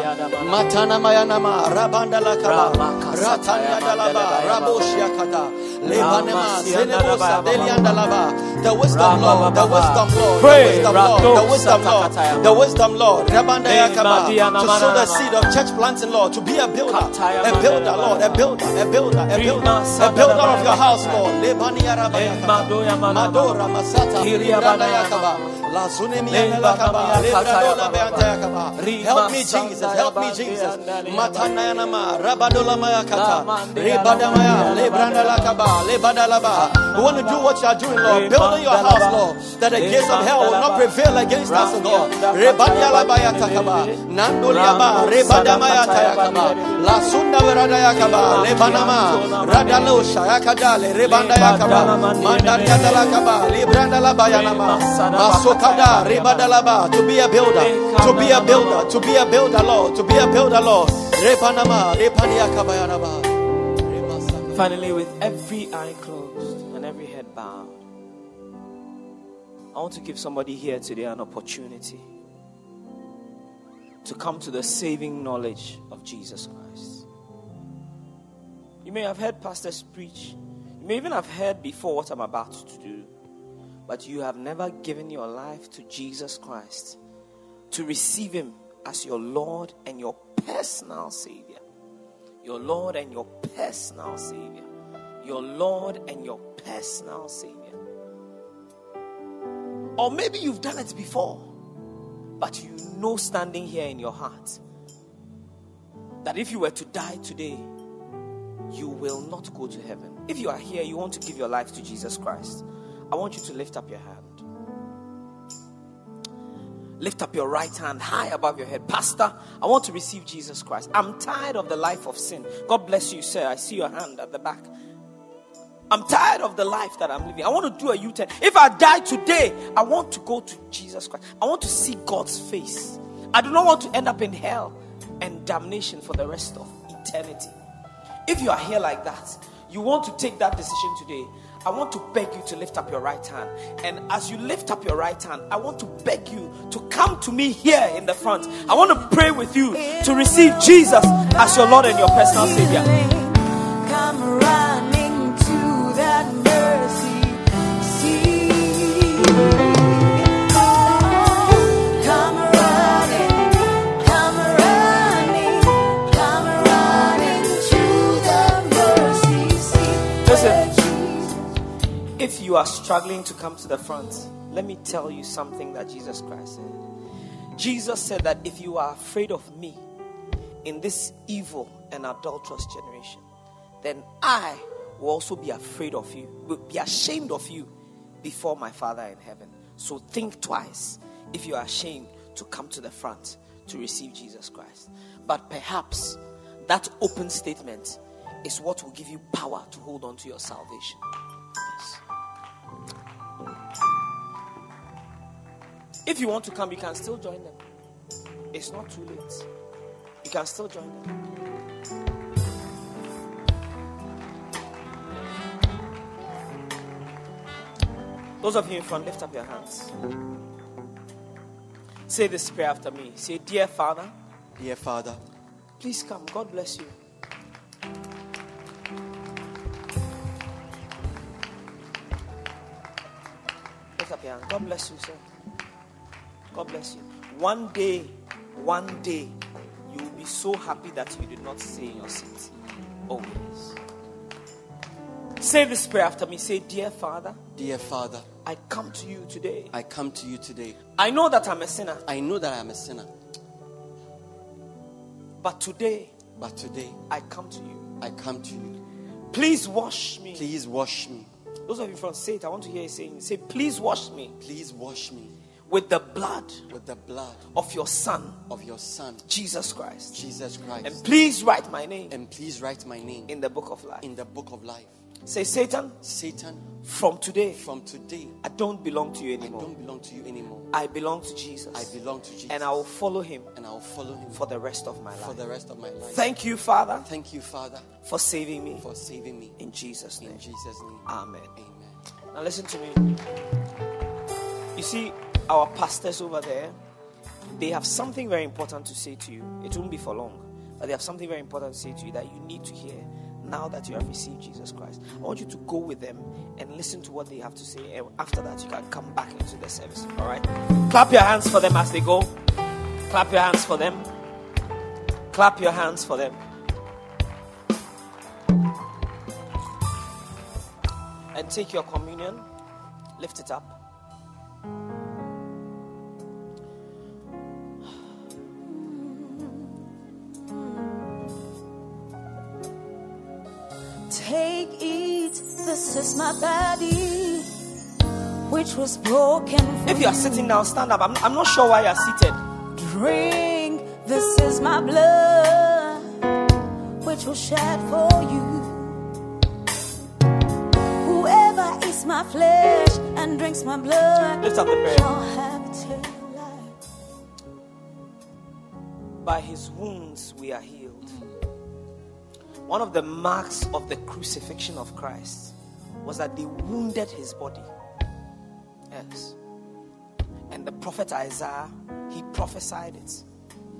Matana Mayanama, Rabanda Lakaba. Ratanya Dalaba, Raboshia Kata. Lebanema, Zenebosa, Delianda Laba. The wisdom, Lord, the wisdom, Lord, the wisdom, Lord, the wisdom, Lord, the wisdom, Lord. Rabanda Yakaba. To sow the seed of church planting, Lord, to be a builder, a builder, Lord, a builder, a builder, a builder, a builder of your house, Lord. Lebania rabayakaba. Madora masata. Libranda yakaba. La zunemia lakaba. Lebradola beantayakaba. Help me, Jesus. Help me, Jesus. Matana yanama. Rabadola mayakata. Rebadamaya. Lebranda lakaba. Lebadalaba. We want to do what you are doing, Lord. Build Building your house, Lord. That the gates of hell will not prevail against us, O God. Rebadia labayatakaba. Nandoliaba. Rebadamaya tayakaba. La sunda verada yakaba. Lebanama. Radalosha yakadale. Rebanda yakaba. Mandaria dalakaba. Masokada. Rebadalaba. To be a builder. To be a builder. To be a builder, Lord. To be a builder, Lord. Repanama. Repaniakaba yanaba. Remasaka. Finally, with every eye closed and every head bowed, I want to give somebody here today an opportunity to come to the saving knowledge of Jesus Christ. You may have heard pastors preach, you may even have heard before what I'm about to do, but you have never given your life to Jesus Christ to receive Him as your Lord and your personal Savior your Lord and your personal Savior. Your Lord and your personal Savior. Or maybe you've done it before, but you know standing here in your heart that if you were to die today, you will not go to heaven. If you are here, you want to give your life to Jesus Christ, I want you to lift up your hand. Lift up your right hand high above your head. Pastor, I want to receive Jesus Christ. I'm tired of the life of sin. God bless you, sir. I see your hand at the back. I'm tired of the life that I'm living. I want to do a U turn. If I die today, I want to go to Jesus Christ. I want to see God's face. I do not want to end up in hell and damnation for the rest of eternity. If you are here like that, you want to take that decision today. I want to beg you to lift up your right hand. And as you lift up your right hand, I want to beg you to come to me here in the front. I want to pray with you to receive Jesus as your Lord and your personal Savior. You are struggling to come to the front, let me tell you something that Jesus Christ said. Jesus said that if you are afraid of me in this evil and adulterous generation, then I will also be afraid of you, will be ashamed of you before my Father in heaven. So think twice if you are ashamed to come to the front to receive Jesus Christ. But perhaps that open statement is what will give you power to hold on to your salvation. If you want to come, you can still join them. It's not too late. You can still join them. Those of you in front, lift up your hands. Say this prayer after me. Say, Dear Father, Dear Father, please come. God bless you. Lift up your hand. God bless you, sir. God bless you. One day, one day, you will be so happy that you did not stay in your seat. Always. Say this prayer after me. Say, Dear Father, dear Father, I come to you today. I come to you today. I know that I'm a sinner, I know that I am a sinner, but today but today I come to you. I come to you. Please wash me. Please wash me. Those of you from say it, I want to hear you saying, say, please wash me Please wash me with the blood with the blood of your Son, of your Son, Jesus Christ. Jesus Christ. And please write my name And please write my name in the book of life. in the book of life. Say, Satan, Satan, from today, from today, I don't belong to you anymore I don't belong to you anymore. I belong to Jesus. I belong to Jesus. And I will follow him and I will follow him for the rest of my life for the rest of my life. Thank you, Father, Thank you, Father, for saving me. for saving me. In Jesus' name. In Jesus' name. Amen. Amen. Now listen to me. You see, our pastors over there, they have something very important to say to you. It won't be for long, but they have something very important to say to you that you need to hear now that you have received Jesus Christ. I want you to go with them and listen to what they have to say. And after that, you can come back into the service. All right? Clap your hands for them as they go. Clap your hands for them. Clap your hands for them. And take your communion, lift it up. Take, eat, this is my body, which was broken. For If you are sitting down, stand up. I'm, I'm not sure why you are seated. Drink, this is my blood, which was shed for you. Whoever eats my flesh and drinks my blood Lift up the shall have eternal life. By his wounds we are healed. One of the marks of the crucifixion of Christ was that they wounded his body. Yes. And the prophet Isaiah, he prophesied it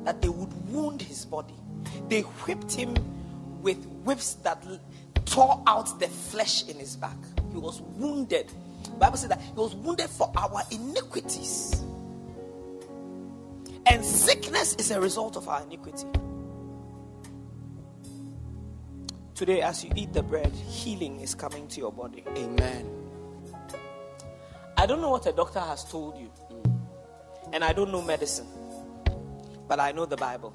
that they would wound his body. They whipped him with whips that tore out the flesh in his back. He was wounded. Bible said that he was wounded for our iniquities. And sickness is a result of our iniquity. Today, as you eat the bread, healing is coming to your body. Amen. I don't know what a doctor has told you, and I don't know medicine, but I know the Bible.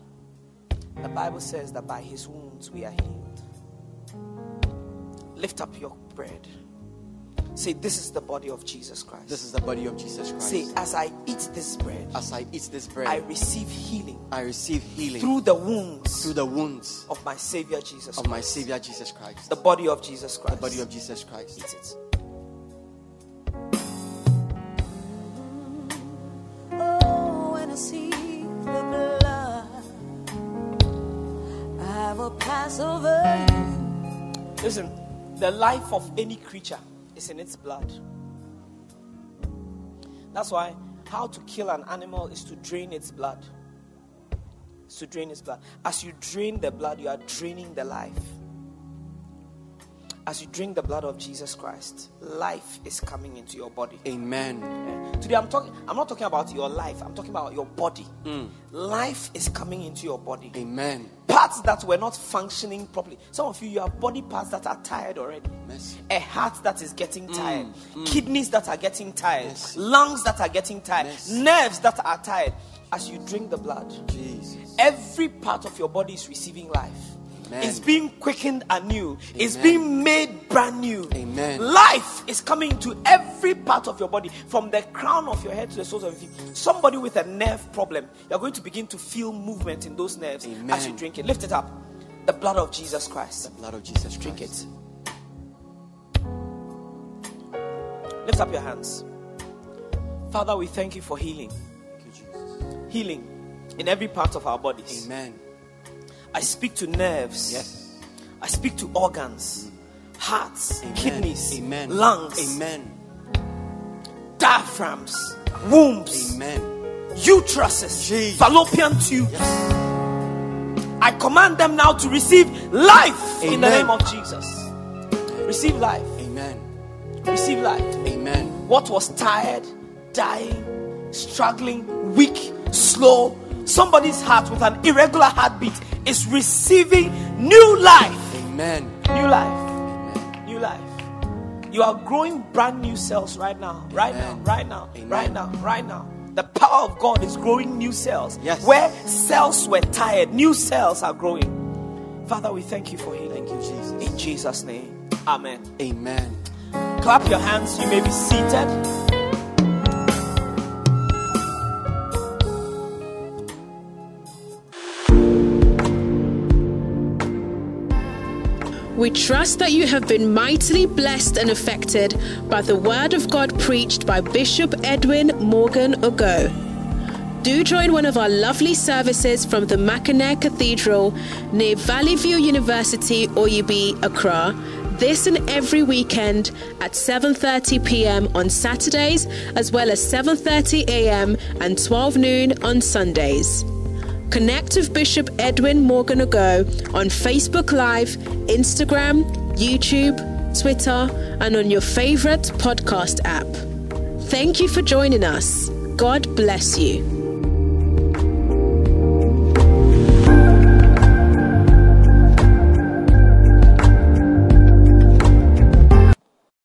The Bible says that by his wounds we are healed. Lift up your bread. Say, This is the body of Jesus Christ. This is the body of Jesus Christ. Say, As I eat this bread, As I eat this bread, I receive healing I receive healing through the wounds through the wounds of my Savior Jesus of my Christ. Savior Jesus Christ. The body of Jesus Christ. The body of Jesus Christ. Eat it. Oh, when I see the blood, I will pass over you. Listen, the life of any creature is in its blood. That's why how to kill an animal is to drain its blood. Is to drain its blood. As you drain the blood, you are draining the life. As you drink the blood of Jesus Christ, life is coming into your body. Amen. Eh, Today I'm talking I'm not talking about your life, I'm talking about your body. Mm. Life is coming into your body. Amen. Parts that were not functioning properly. Some of you you have body parts that are tired already. Mercy. A heart that is getting mm, tired, mm. kidneys that are getting tired, Mercy. lungs that are getting tired, Mercy. nerves that are tired. As you drink the blood, Jesus. every part of your body is receiving life. Amen. It's being quickened anew. It's Amen. being made brand new. Amen. Life is coming to every part of your body, from the crown of your head to the soles of your feet. Somebody with a nerve problem, you're going to begin to feel movement in those nerves as you drink it. Lift it up. The blood of Jesus Christ. The blood of Jesus Christ. Drink it. Lift up your hands. Father, we thank you for healing. Thank you, Jesus. Healing in every part of our bodies. Amen. I speak to nerves. Yes. I speak to organs, hearts, Amen. kidneys, Amen. lungs, Amen. diaphragms, wombs, Amen. uteruses, Jesus. fallopian tubes. I command them now to receive life in the name of Jesus. Receive life. Amen. Receive life. Amen. What was tired, dying, struggling, weak, slow, somebody's heart with an irregular heartbeat is receiving new life. Amen. New life. New life. You are growing brand new cells right now. Right now. Right now. Amen. Right now. Right now. The power of God is growing new cells. Yes. Where cells were tired, new cells are growing. Father, we thank you for healing. Thank you, Jesus. In Jesus' name. Amen. Amen. Clap your hands. You may be seated. We trust that you have been mightily blessed and affected by the word of God preached by Bishop Edwin Morgan Ogo. Do join one of our lovely services from the Mackinac Cathedral near Valley View University, Oyibi, Accra, this and every weekend at 7:30 p.m. on Saturdays as well as 7:30 a.m. and 12 noon on Sundays. Connect with Bishop Edwin Morgan Ago on Facebook Live, Instagram, YouTube, Twitter, and on your favorite podcast app. Thank you for joining us. God bless you.